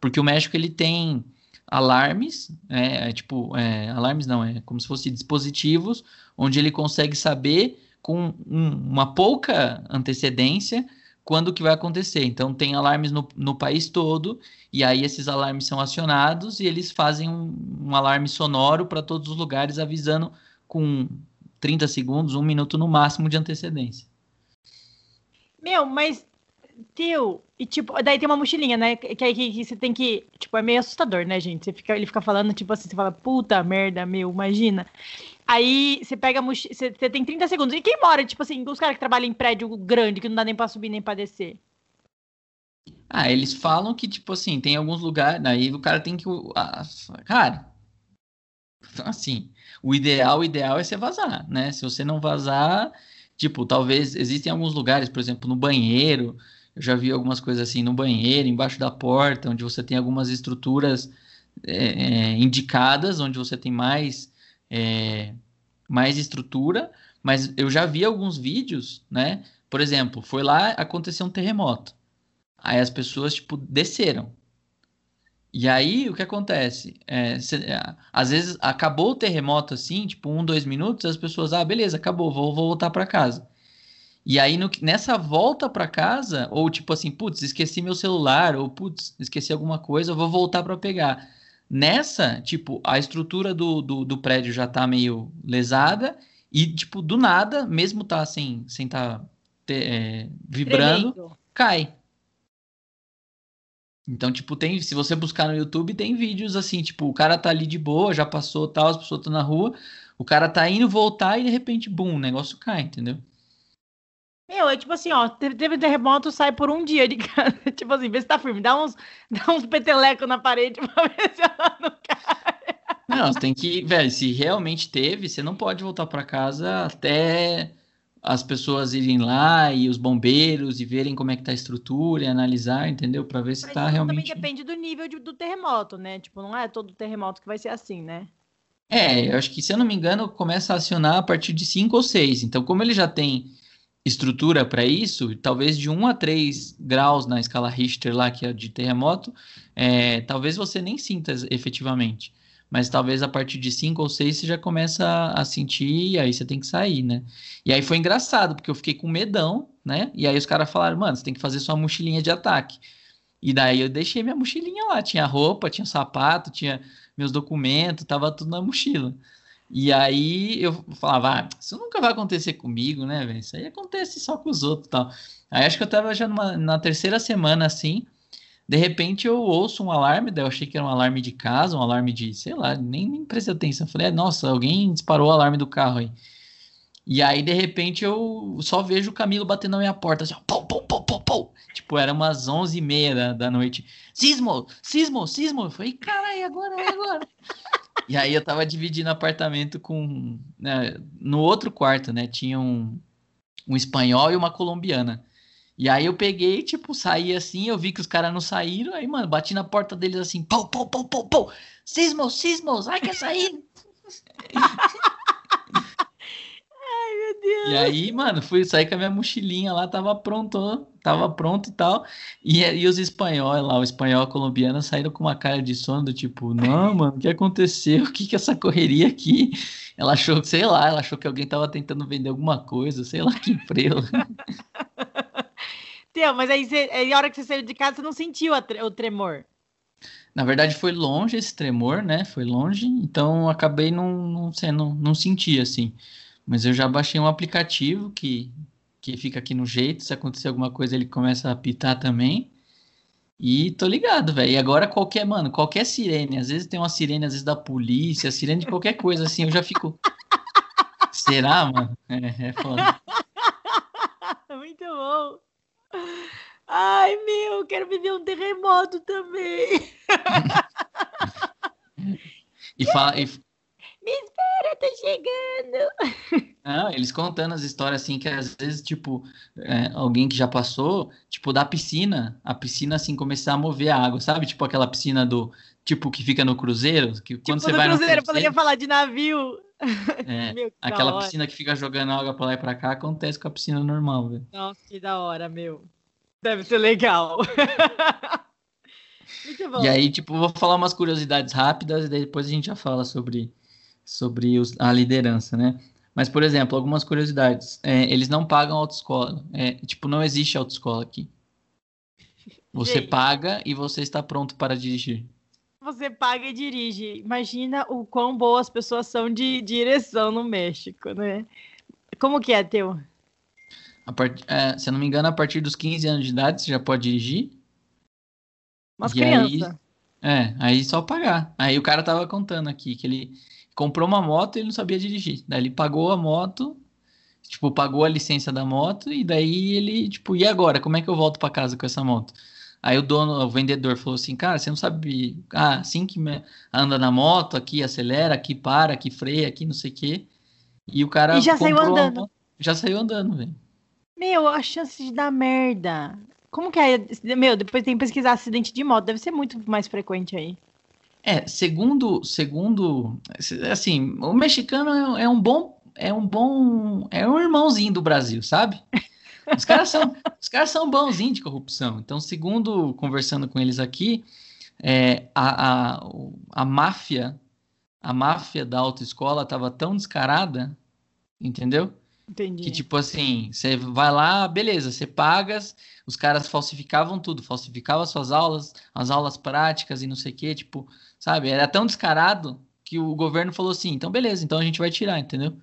B: Porque o México ele tem alarmes, é, é tipo, é, alarmes não, é como se fossem dispositivos onde ele consegue saber com um, uma pouca antecedência quando que vai acontecer. Então tem alarmes no, no país todo e aí esses alarmes são acionados e eles fazem um, um alarme sonoro para todos os lugares avisando com 30 segundos, um minuto no máximo de antecedência.
A: Meu, mas teu, e tipo, daí tem uma mochilinha, né? Que aí que, que, você tem que. Tipo, é meio assustador, né, gente? Você fica, ele fica falando, tipo assim, você fala, puta merda, meu, imagina. Aí você pega a mochila. Você, tem 30 segundos. E quem mora, tipo assim, os caras que trabalham em prédio grande, que não dá nem pra subir nem pra descer?
B: Ah, eles falam que, tipo assim, tem alguns lugares. Aí o cara tem que. Ah, cara. Assim, o ideal, o ideal é você vazar, né? Se você não vazar, tipo, talvez existem alguns lugares, por exemplo, no banheiro eu já vi algumas coisas assim no banheiro, embaixo da porta, onde você tem algumas estruturas é, é, indicadas, onde você tem mais, é, mais estrutura, mas eu já vi alguns vídeos, né? Por exemplo, foi lá, aconteceu um terremoto. Aí as pessoas, tipo, desceram. E aí, o que acontece? É, cê, é, às vezes, acabou o terremoto assim, tipo, um, dois minutos, as pessoas, ah, beleza, acabou, vou, vou voltar para casa. E aí, no, nessa volta para casa, ou tipo assim, putz, esqueci meu celular, ou putz, esqueci alguma coisa, vou voltar para pegar. Nessa, tipo, a estrutura do, do, do, prédio já tá meio lesada, e, tipo, do nada, mesmo tá sem sem tá é, vibrando, Tremendo. cai. Então, tipo, tem, se você buscar no YouTube, tem vídeos assim, tipo, o cara tá ali de boa, já passou tal, as pessoas estão na rua, o cara tá indo voltar e de repente, bum, o negócio cai, entendeu?
A: Meu, é tipo assim, ó, teve terremoto, sai por um dia de casa. *laughs* tipo assim, vê se tá firme. Dá uns, *laughs* dá uns peteleco na parede pra ver se ela não cai.
B: Não, você tem que, velho, se realmente teve, você não pode voltar para casa até as pessoas irem lá e os bombeiros e verem como é que tá a estrutura e analisar, entendeu? Para ver se Mas tá realmente.
A: Também depende do nível de, do terremoto, né? Tipo, não é todo terremoto que vai ser assim, né?
B: É, eu acho que, se eu não me engano, começa a acionar a partir de 5 ou 6. Então, como ele já tem estrutura para isso, talvez de 1 a 3 graus na escala Richter lá, que é de terremoto, é, talvez você nem sinta efetivamente mas talvez a partir de 5 ou 6 você já começa a sentir e aí você tem que sair, né? E aí foi engraçado, porque eu fiquei com medão, né? E aí os caras falaram, mano, você tem que fazer sua mochilinha de ataque. E daí eu deixei minha mochilinha lá, tinha roupa, tinha sapato, tinha meus documentos, tava tudo na mochila. E aí eu falava, ah, isso nunca vai acontecer comigo, né, velho? Isso aí acontece só com os outros tal. Aí acho que eu tava já numa, na terceira semana assim, de repente eu ouço um alarme, daí eu achei que era um alarme de casa, um alarme de, sei lá, nem, nem prestei atenção. falei, é, nossa, alguém disparou o alarme do carro aí. E aí, de repente, eu só vejo o Camilo batendo na minha porta, assim, pô, pô, pô, pô, pô. Tipo, era umas onze e meia da, da noite. Sismo, sismo, sismo. Eu falei, caralho, agora, agora. E aí eu tava dividindo apartamento com... Né, no outro quarto, né, tinha um, um espanhol e uma colombiana. E aí eu peguei, tipo, saí assim, eu vi que os caras não saíram, aí, mano, bati na porta deles assim, pau, pau, pau, pau, pau, sismos, sismos, ai, quer sair? *laughs*
A: Deus.
B: E aí, mano, fui sair com a minha mochilinha lá, tava pronto, tava pronto e tal. E, e os espanhóis lá, o espanhol colombiano, saíram com uma cara de sono do tipo, não, *laughs* mano, o que aconteceu? O que que é essa correria aqui? Ela achou, sei lá, ela achou que alguém tava tentando vender alguma coisa, sei lá que emprego. *laughs*
A: Teu, mas aí, você, aí a hora que você saiu de casa, você não sentiu tre o tremor?
B: Na verdade, foi longe esse tremor, né? Foi longe, então acabei não, não, não, não senti assim. Mas eu já baixei um aplicativo que, que fica aqui no jeito. Se acontecer alguma coisa, ele começa a apitar também. E tô ligado, velho. E agora qualquer, mano, qualquer sirene, às vezes tem uma sirene, às vezes da polícia, sirene de qualquer coisa, assim, eu já fico. *laughs* Será, mano? É, é foda. *laughs*
A: Muito bom. Ai, meu, quero viver um terremoto também. *laughs*
B: e fala. E...
A: Me espera, tô chegando.
B: Ah, eles contando as histórias assim, que às vezes, tipo, é, alguém que já passou, tipo, da piscina, a piscina assim começar a mover a água, sabe? Tipo aquela piscina do. Tipo, que fica no cruzeiro. Que tipo quando você vai
A: cruzeiro, no cruzeiro, poderia falar de navio.
B: É, *laughs* meu, aquela piscina que fica jogando água pra lá e pra cá acontece com a piscina normal, velho.
A: Nossa, que da hora, meu. Deve ser legal. *laughs*
B: E aí, tipo, vou falar umas curiosidades rápidas e depois a gente já fala sobre, sobre os, a liderança, né? Mas, por exemplo, algumas curiosidades. É, eles não pagam autoescola. É, tipo, não existe autoescola aqui. Você gente. paga e você está pronto para dirigir.
A: Você paga e dirige. Imagina o quão boas as pessoas são de direção no México, né? Como que é, Teu?
B: Part... É, se eu não me engano, a partir dos 15 anos de idade você já pode dirigir.
A: Mas criança.
B: Aí, é, aí só pagar. Aí o cara tava contando aqui que ele comprou uma moto e ele não sabia dirigir. Daí ele pagou a moto, tipo, pagou a licença da moto e daí ele, tipo, e agora? Como é que eu volto para casa com essa moto? Aí o dono, o vendedor falou assim, cara, você não sabe, ah, assim que anda na moto, aqui acelera, aqui para, aqui freia, aqui não sei o quê. E o cara
A: e já saiu andando.
B: já saiu andando, velho.
A: Meu, a chance de dar merda. Como que é? Meu, depois tem que pesquisar acidente de moto. Deve ser muito mais frequente aí.
B: É, segundo, segundo, assim, o mexicano é, é um bom, é um bom, é um irmãozinho do Brasil, sabe? Os caras são, *laughs* os caras são bonzinhos de corrupção. Então, segundo conversando com eles aqui, é, a, a, a máfia, a máfia da autoescola estava tão descarada, entendeu?
A: Entendi.
B: Que tipo assim, você vai lá, beleza, você paga, os caras falsificavam tudo, falsificavam suas aulas, as aulas práticas e não sei o que, tipo, sabe? Era tão descarado que o governo falou assim, então beleza, então a gente vai tirar, entendeu?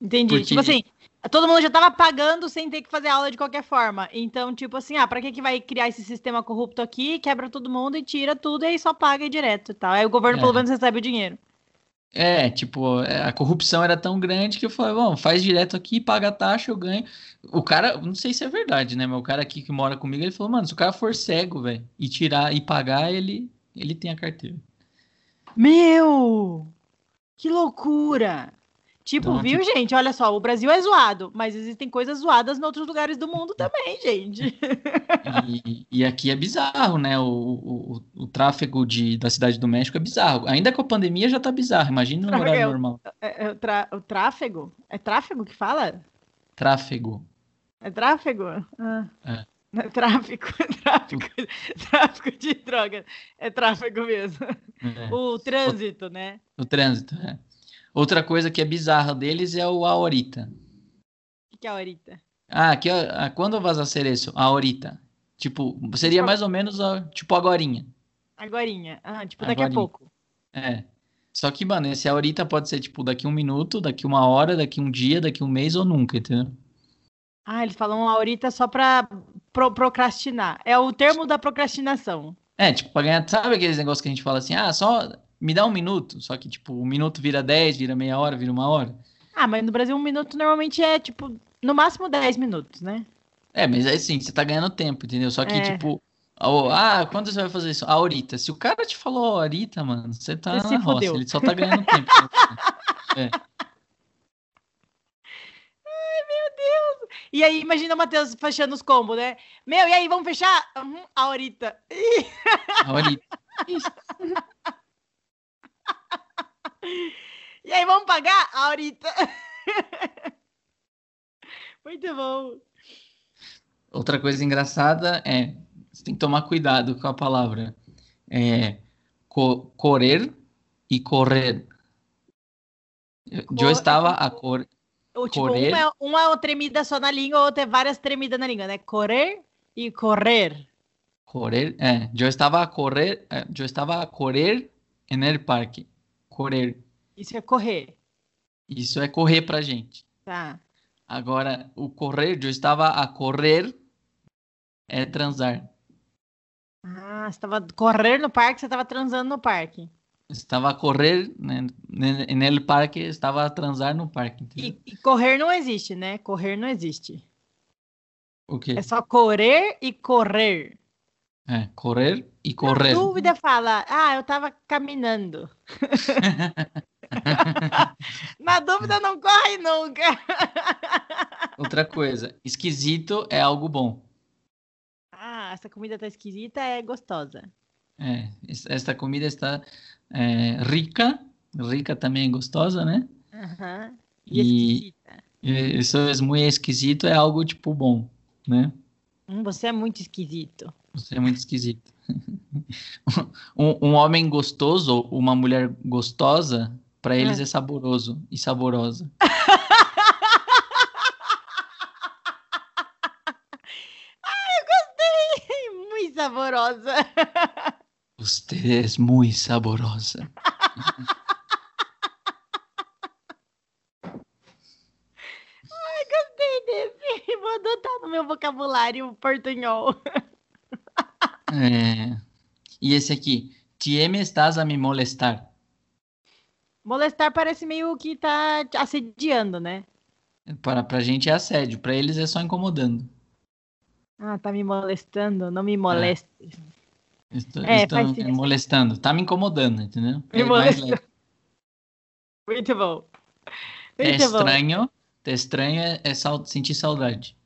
A: Entendi.
B: Porque-
A: Tipo assim, todo mundo já tava pagando sem ter que fazer aula de qualquer forma. Então, tipo assim, ah, pra que, que vai criar esse sistema corrupto aqui, quebra todo mundo e tira tudo e aí só paga direto e tal. Aí o governo
B: É.
A: pelo menos recebe o dinheiro.
B: É, tipo, é, a corrupção era tão grande que eu falei, bom, faz direto aqui, paga a taxa, eu ganho. O cara, não sei se é verdade, né? Mas o cara aqui que mora comigo, ele falou, mano, se o cara for cego, velho, e tirar e pagar, ele, ele tem a carteira.
A: Meu! Que loucura! Tipo,
B: Então,
A: viu, gente? Olha só, o Brasil é zoado, mas existem coisas zoadas em outros lugares do mundo também, gente.
B: E, e aqui é bizarro, né? O, o, o, tráfego de, da cidade do México é bizarro. Ainda com a pandemia já tá bizarro, imagina no horário
A: É,
B: normal.
A: É, é o, tra- o tráfego? É tráfego que fala?
B: Tráfego.
A: É tráfego? Ah.
B: É.
A: Não *laughs* é tráfico, é *laughs* tráfico, tráfico de drogas. É tráfego mesmo.
B: É.
A: O trânsito, né?
B: O trânsito, é. Outra coisa que é bizarra deles é o ahorita.
A: O que que é ahorita?
B: Ah, ó, ah, quando vas a hacer isso? Ahorita. Tipo, seria mais ou menos, tipo, agorinha.
A: Agorinha. Ah, tipo, daqui a
B: Agorinha.
A: pouco.
B: É. Só que, mano, esse ahorita pode ser, tipo, daqui um minuto, daqui uma hora, daqui um dia, daqui um mês ou nunca, entendeu?
A: Ah, eles falam ahorita só pra pro- procrastinar. É o termo da procrastinação.
B: É, tipo, pra ganhar, sabe aqueles negócios que a gente fala assim, ah, só me dá um minuto, só que, tipo, um minuto vira 10, vira meia hora, vira uma hora.
A: Ah, mas no Brasil um minuto normalmente é, tipo, no máximo 10 minutos, né?
B: É, mas aí sim, você tá ganhando tempo, entendeu? Só que,
A: É.
B: tipo, ah, quando você vai fazer isso? Ahorita. Se o cara te falou ahorita, mano, você tá
A: Você
B: na roça, ele só tá ganhando tempo. *laughs* É.
A: E aí, imagina o Matheus fechando os combos, né? Meu, e aí, vamos fechar? Uhum, ahorita.
B: Ahorita.
A: E aí, vamos pagar? Ahorita. Muito bom.
B: Outra coisa engraçada é, você tem que tomar cuidado com a palavra. É, co correr e correr. Eu, eu estava a cor...
A: Ou, tipo,
B: Correr.
A: uma é, uma é uma tremida só na língua, outra é várias tremidas na língua, né? Correr e correr.
B: Correr, é, eu estava a correr, é, eu estava a correr el parque. Correr.
A: Isso é correr,
B: Isso é correr pra gente.
A: tá?
B: Agora, o correr, eu estava a correr é transar.
A: Ah, você tava correr no parque, você tava transando no parque.
B: Estava a correr né, nel parque, estava a transar no parque.
A: E, e correr não existe, né? Correr não existe.
B: O quê?
A: É só correr e correr.
B: É, correr e
A: Na
B: correr.
A: dúvida fala, ah, eu tava caminhando. *laughs* Na dúvida não corre nunca.
B: Outra coisa, esquisito é algo bom.
A: Ah, essa comida tá esquisita, é gostosa.
B: É, es- esta comida está é, rica, rica também é gostosa, né?
A: E,
B: E
A: esquisita.
B: isso é muito esquisito, é algo tipo bom, né?
A: Hum, você é muito esquisito.
B: Você é muito esquisito. *laughs* um, um homem gostoso ou uma mulher gostosa, para eles
A: Ah.
B: é saboroso e saborosa. *laughs*
A: Muito saborosa. *laughs*
B: Você é muito saborosa.
A: Gostei desse. *laughs* Vou adotar no meu vocabulário portunhol.
B: É. E esse aqui, te me estás a me molestar.
A: Molestar parece meio que tá assediando, né?
B: Para pra gente é assédio, para eles é só incomodando.
A: Ah, tá me molestando, não me moleste.
B: Estou,
A: É,
B: me molestando, tá me incomodando, entendeu?
A: Me
B: É
A: molestando. Muito bom.
B: É
A: Muito bom.
B: estranho, é estranho é, é sau- sentir saudade.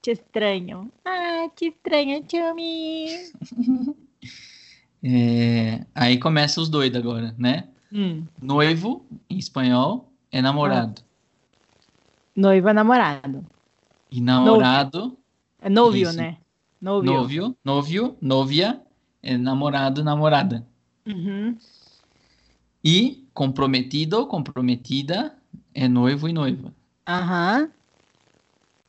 A: Te estranho. Ah, te estranho, Tchumi. *laughs*
B: É, aí começa os doidos agora, né?
A: Hum.
B: Noivo, em espanhol, é namorado.
A: Noivo é namorado.
B: E namorado,
A: É novio,
B: Isso.
A: né? Novio.
B: novio, novio, novia, é namorado, namorada.
A: Uhum.
B: E comprometido, comprometida, é noivo e noiva.
A: Aham.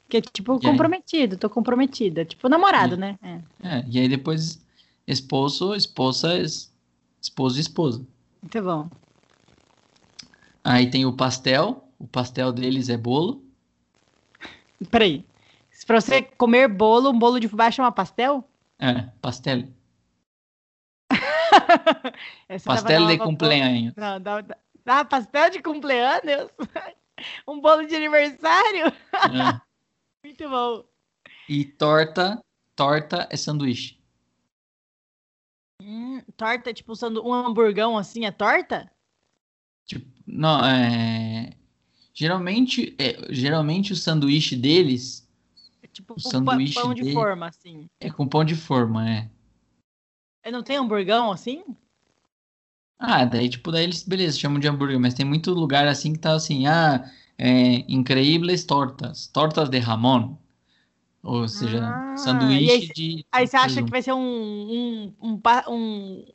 A: Que é tipo
B: E aí?
A: comprometido, tô comprometida. Tipo namorado,
B: E-
A: né? É.
B: É, e aí depois esposo, esposa, es- esposo e esposa.
A: Muito bom.
B: Aí tem o pastel, o pastel deles é bolo.
A: Peraí. Pra você comer bolo, um bolo de fubá chama pastel?
B: É, pastel. *laughs* pastel de cumpleaños.
A: Não, dá, ah, pastel de cumpleaños? *laughs* um bolo de aniversário? É. *laughs* Muito bom.
B: E torta, torta é sanduíche.
A: Hum, torta, tipo, sandu... um hamburgão assim, é torta?
B: Tipo, não, é... Geralmente, é, geralmente o sanduíche deles...
A: É tipo o sanduíche pão de forma, assim.
B: É com pão de forma, é.
A: É. Não tem hamburgão assim?
B: Ah, daí, tipo, daí eles, beleza, chamam de hambúrguer, mas tem muito lugar assim que tá assim, ah, é, increíbles tortas, tortas de Ramon. Ou seja, ah, sanduíche
A: aí,
B: de.
A: Aí você acha que vai ser um. um, um, um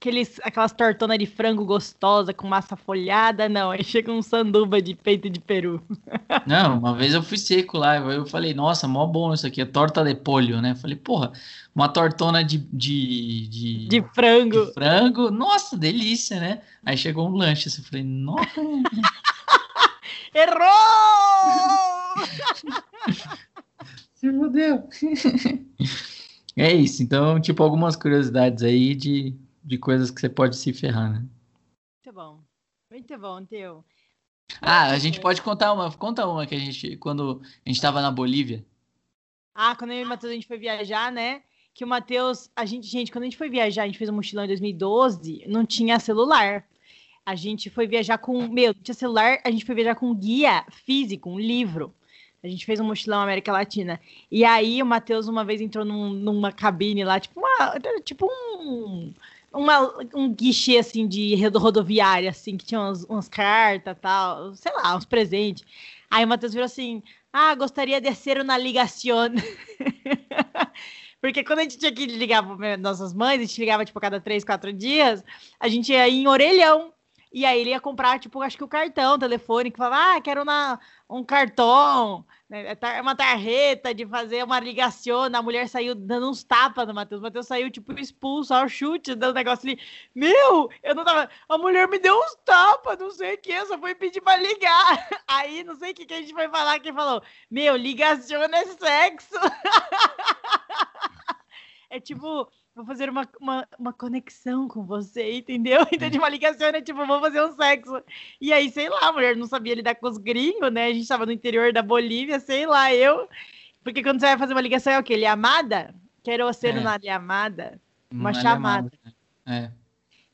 A: aqueles, aquelas tortonas de frango gostosa com massa folhada? Não, aí chega um sanduba de peito de peru. *laughs*
B: Não, uma vez eu fui seco lá, eu falei, nossa, mó bom isso aqui, é torta de polho, né? falei, porra, uma tortona de. De, de,
A: de frango.
B: De frango, nossa, delícia, né? Aí chegou um lanche, assim, eu falei, nossa. *laughs*
A: Errou! *laughs*
B: Se fodeu. é isso. Então, tipo, algumas curiosidades aí de, de coisas que você pode se ferrar, né?
A: Muito bom. Muito bom, Teu.
B: Ah, a gente pode contar uma. Conta uma que a gente. Quando a gente tava na Bolívia.
A: Ah, quando eu e o Matheus a gente foi viajar, né? Que o Matheus. A gente, gente, quando a gente foi viajar, a gente fez um mochilão em 2012, não tinha celular. A gente foi viajar com. Meu, não tinha celular, a gente foi viajar com um guia físico, um livro. A gente fez um mochilão América Latina. E aí o Matheus uma vez entrou num, numa cabine lá, tipo, uma, tipo um, uma, um guichê assim de rodoviária, assim, que tinha umas, umas cartas tal, sei lá, uns presentes. Aí o Matheus virou assim: Ah, gostaria de ser uma ligação. *laughs* Porque quando a gente tinha que ligar para nossas mães, a gente ligava tipo cada três, quatro dias, a gente ia em orelhão. E aí ele ia comprar, tipo, acho que o cartão, telefone, que falava, ah, quero uma, um cartão, né? É uma tarreta de fazer uma ligação. A mulher saiu dando uns tapas no Matheus. O Matheus saiu, tipo, expulso ao chute, dando um negócio ali. Meu, eu não tava. A mulher me deu uns tapas, não sei o que, só foi pedir pra ligar. *laughs* Aí, não sei o que, que a gente foi falar, quem falou, meu, ligação é sexo. *laughs* é tipo vou fazer uma, uma, uma, conexão com você, entendeu? *laughs* Então, de uma ligação é tipo, vou fazer um sexo. E aí, sei lá, a mulher não sabia lidar com os gringos, né? A gente tava no interior da Bolívia, sei lá, eu. Porque quando você vai fazer uma ligação é o quê? Lhamada? Quero ser é. uma. Uma, uma chamada.
B: É.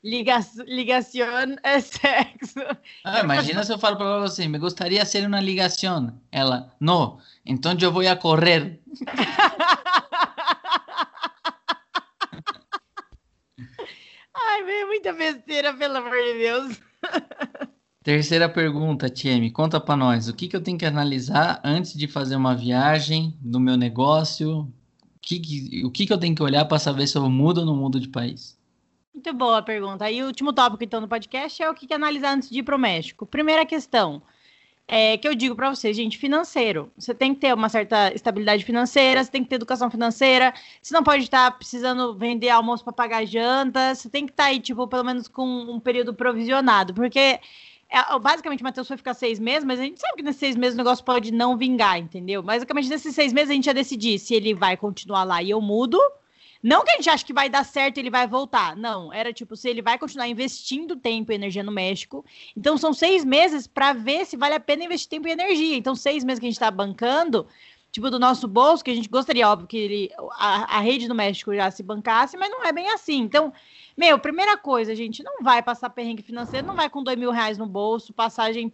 A: Liga, ligação é sexo.
B: Ah, imagina se eu falo para você, assim, me gostaria de ser uma ligação. Ela, não, então eu vou a correr. *laughs*
A: Ai, veio muita besteira, pelo amor de Deus. *laughs*
B: Terceira pergunta, Tieme, conta para nós. O que, que eu tenho que analisar antes de fazer uma viagem no meu negócio? O que, que o que, que eu tenho que olhar para saber se eu mudo ou não mudo de país?
A: Muito boa a pergunta. E o último tópico, então, do podcast é o que, que analisar antes de ir para o México. Primeira questão, é, que eu digo para vocês, gente, financeiro. Você tem que ter uma certa estabilidade financeira, você tem que ter educação financeira, você não pode estar precisando vender almoço para pagar janta, você tem que estar tá aí, tipo, pelo menos com um período provisionado, porque é, basicamente o Matheus foi ficar seis meses, mas a gente sabe que nesses seis meses o negócio pode não vingar, entendeu? Basicamente, nesses seis meses a gente ia decidir se ele vai continuar lá e eu mudo, não que a gente ache que vai dar certo e ele vai voltar. Não, era tipo, se ele vai continuar investindo tempo e energia no México. Então, são seis meses para ver se vale a pena investir tempo e energia. Então, seis meses que a gente está bancando, tipo, do nosso bolso, que a gente gostaria, óbvio, que ele, a, a rede do México já se bancasse, mas não é bem assim. Então, meu, primeira coisa, gente, não vai passar perrengue financeiro, não vai com dois mil reais no bolso, passagem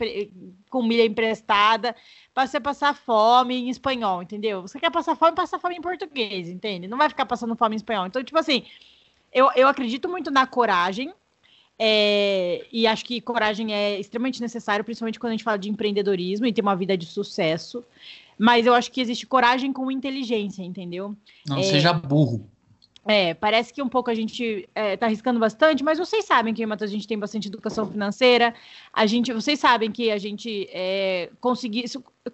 A: com milha emprestada, para você passar fome em espanhol, entendeu? Você quer passar fome, passa fome em português, entende? Não vai ficar passando fome em espanhol. Então, tipo assim, eu, eu acredito muito na coragem, é, e acho que coragem é extremamente necessário, principalmente quando a gente fala de empreendedorismo e ter uma vida de sucesso. Mas eu acho que existe coragem com inteligência, entendeu?
B: Não é, seja burro.
A: É, parece que um pouco a gente é, tá arriscando bastante, mas vocês sabem que, Matheus, a gente tem bastante educação financeira. A gente, vocês sabem que a gente é, conseguir,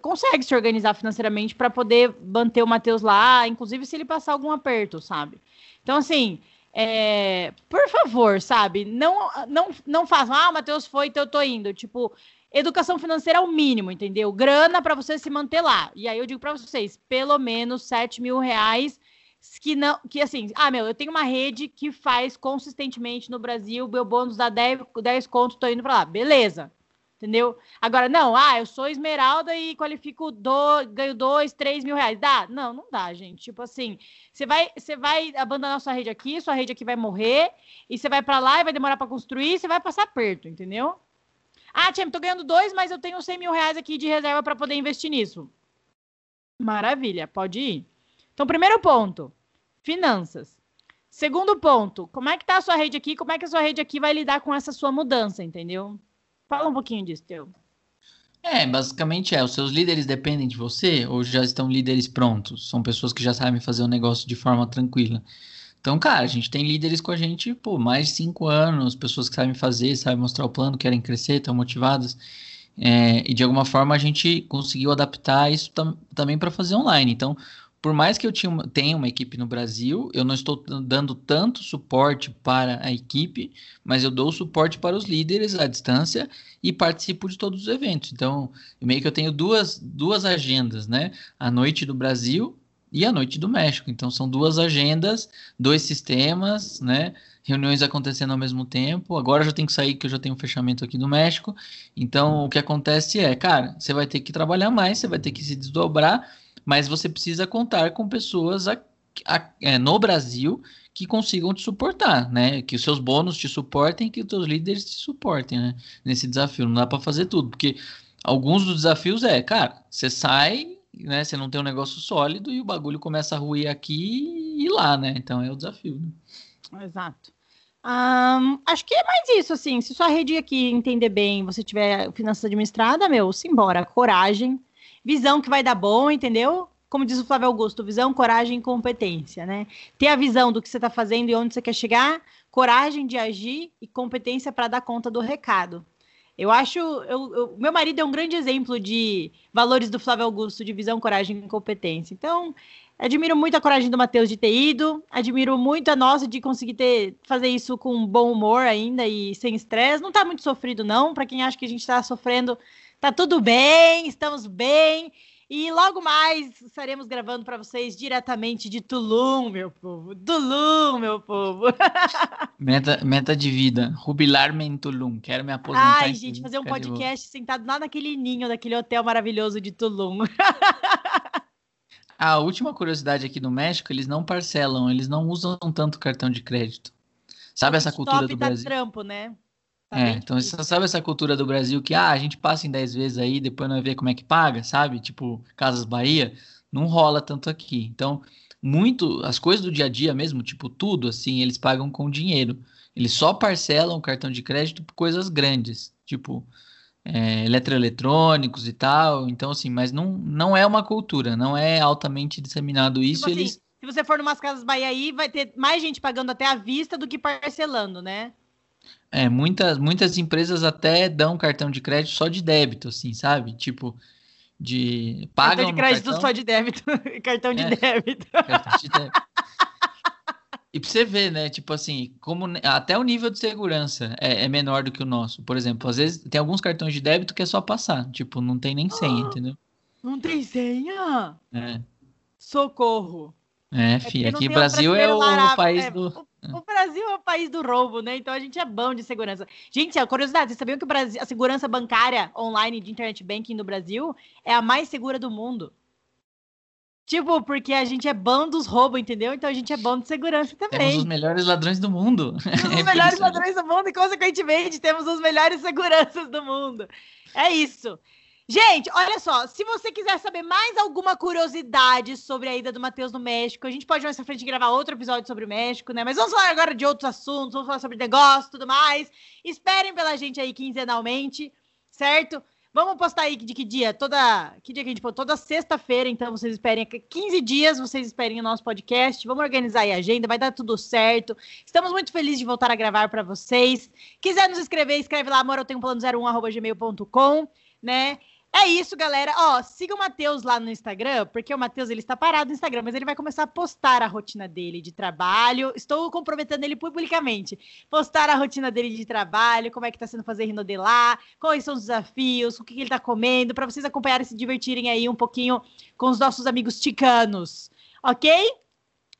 A: consegue se organizar financeiramente para poder manter o Matheus lá, inclusive se ele passar algum aperto, sabe? Então, assim, é, por favor, sabe? Não, não, não façam, ah, o Matheus foi, então eu tô indo. Tipo, educação financeira é o mínimo, entendeu? Grana para você se manter lá. E aí eu digo para vocês, pelo menos 7 mil reais que não, que assim, ah, meu, eu tenho uma rede que faz consistentemente no Brasil, meu bônus dá 10, 10 contos, tô indo para lá. Beleza. Entendeu? Agora, não, ah, eu sou esmeralda e qualifico, do, ganho 2, 3 mil reais. Dá? Não, não dá, gente. Tipo assim, você vai, você vai abandonar sua rede aqui, sua rede aqui vai morrer, e você vai para lá e vai demorar para construir, você vai passar perto, entendeu? Ah, Tim, tô ganhando dois, mas eu tenho 100 mil reais aqui de reserva para poder investir nisso. Maravilha, pode ir. Então, primeiro ponto, finanças. Segundo ponto, como é que tá a sua rede aqui? Como é que a sua rede aqui vai lidar com essa sua mudança, entendeu? Fala um pouquinho disso, teu.
B: É, basicamente é. Os seus líderes dependem de você ou já estão líderes prontos? São pessoas que já sabem fazer o negócio de forma tranquila. Então, cara, a gente tem líderes com a gente, pô, mais de cinco anos, pessoas que sabem fazer, sabem mostrar o plano, querem crescer, estão motivadas. É, e de alguma forma a gente conseguiu adaptar isso tam também para fazer online. Então, por mais que eu tinha tenha uma equipe no Brasil, eu não estou dando tanto suporte para a equipe, mas eu dou suporte para os líderes à distância e participo de todos os eventos. Então, meio que eu tenho duas, duas agendas, né? A noite do Brasil e a noite do México. Então, são duas agendas, dois sistemas, né? Reuniões acontecendo ao mesmo tempo. Agora já tenho que sair, que eu já tenho um fechamento aqui do México. Então, o que acontece é, cara, você vai ter que trabalhar mais, você vai ter que se desdobrar mas você precisa contar com pessoas a, a, é, no Brasil que consigam te suportar, né? Que os seus bônus te suportem, que os seus líderes te suportem, né? Nesse desafio. Não dá para fazer tudo, porque alguns dos desafios é, cara, você sai, né? Você não tem um negócio sólido e o bagulho começa a ruir aqui e lá, né? Então é o desafio.
A: Né? Exato. Um, acho que é mais isso, assim. Se sua rede aqui entender bem, você tiver finanças administrada, meu, simbora. Coragem, visão que vai dar bom, entendeu? Como diz o Flávio Augusto, visão, coragem e competência, né? Ter a visão do que você está fazendo e onde você quer chegar, coragem de agir e competência para dar conta do recado. Eu acho. Eu, eu, meu marido é um grande exemplo de valores do Flávio Augusto, de visão, coragem e competência. Então, admiro muito a coragem do Matheus de ter ido, admiro muito a nossa de conseguir ter, fazer isso com bom humor ainda e sem estresse. Não está muito sofrido, não. Para quem acha que a gente está sofrendo, Tá tudo bem, estamos bem. E logo mais estaremos gravando para vocês diretamente de Tulum, meu povo. Tulum, meu povo. *laughs*
B: Meta, meta de vida, rubilar-me em Tulum. Quero me aposentar.
A: Ai, gente, fazer um podcast sentado lá naquele ninho daquele hotel maravilhoso de Tulum. *laughs*
B: A última curiosidade aqui no México, eles não parcelam, eles não usam tanto cartão de crédito. Sabe essa cultura do Brasil?
A: trampo, né?
B: É, então você sabe essa cultura do Brasil que ah, a gente passa em 10 vezes aí, depois não vai ver como é que paga, sabe? Tipo, Casas Bahia, não rola tanto aqui. Então, muito, as coisas do dia a dia mesmo, tipo tudo, assim, eles pagam com dinheiro. Eles só parcelam o cartão de crédito por coisas grandes, tipo é, eletroeletrônicos e tal. Então, assim, mas não, não é uma cultura, não é altamente disseminado isso. Tipo eles...
A: Assim, se você for numas Casas Bahia aí, vai ter mais gente pagando até à vista do que parcelando, né?
B: É, muitas, muitas empresas até dão cartão de crédito só de débito, assim, sabe? Tipo, de. Pagam
A: cartão de crédito cartão... só de débito. *laughs* cartão de é, débito. *laughs* Cartão de débito.
B: E pra você ver, né? Tipo assim, como até o nível de segurança é, é, menor do que o nosso. Por exemplo, às vezes tem alguns cartões de débito que é só passar. Tipo, não tem nem senha, ah, entendeu?
A: Não tem senha?
B: É.
A: Socorro.
B: É, é fi, aqui o Brasil é o, o país é, do.
A: O Brasil é o país do roubo, né? Então a gente é bom de segurança. Gente, a curiosidade, vocês sabiam que o Brasil, a segurança bancária online de internet banking no Brasil é a mais segura do mundo? Tipo, porque a gente é bom dos roubos, entendeu? Então a gente é bom de segurança também.
B: Temos os melhores ladrões do mundo. *laughs*
A: Temos os melhores ladrões do mundo e, consequentemente, temos os melhores seguranças do mundo. É isso. Gente, olha só, se você quiser saber mais alguma curiosidade sobre a ida do Matheus no México, a gente pode mais pra frente gravar outro episódio sobre o México, né? Mas vamos falar agora de outros assuntos, vamos falar sobre negócio e tudo mais. Esperem pela gente aí quinzenalmente, certo? Vamos postar aí de que dia? Toda. Que dia que a gente pôs? Toda sexta-feira, então vocês esperem. 15 dias vocês esperem o nosso podcast. Vamos organizar aí a agenda, vai dar tudo certo. Estamos muito felizes de voltar a gravar para vocês. Quiser nos escrever, escreve lá, amor, eu tenho plano 01 gmail.com, né? É isso, galera. Ó, siga o Matheus lá no Instagram, porque o Matheus ele está parado no Instagram, mas ele vai começar a postar a rotina dele de trabalho. Estou comprometendo ele publicamente. Postar a rotina dele de trabalho, como é que tá sendo fazer rinodelar, quais são os desafios, o que, que ele tá comendo, para vocês acompanharem e se divertirem aí um pouquinho com os nossos amigos ticanos. Ok?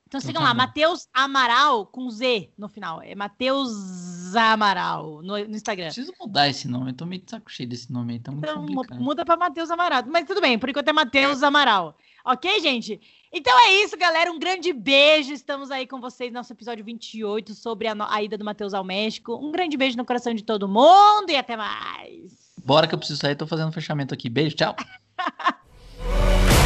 A: Então sigam lá, Matheus Amaral com Z no final. É Matheus Amaral no, no, Instagram.
B: Preciso mudar esse nome, eu tô meio de saco cheio desse nome aí, tá muito então, complicado.
A: Muda pra Matheus Amaral. Mas tudo bem, por enquanto é Matheus Amaral. Ok, gente? Então é isso, galera. Um grande beijo. Estamos aí com vocês no nosso episódio 28 sobre a, a ida do Matheus ao México. Um grande beijo no coração de todo mundo e até mais.
B: Bora que eu preciso sair, tô fazendo um fechamento aqui. Beijo, tchau. *laughs*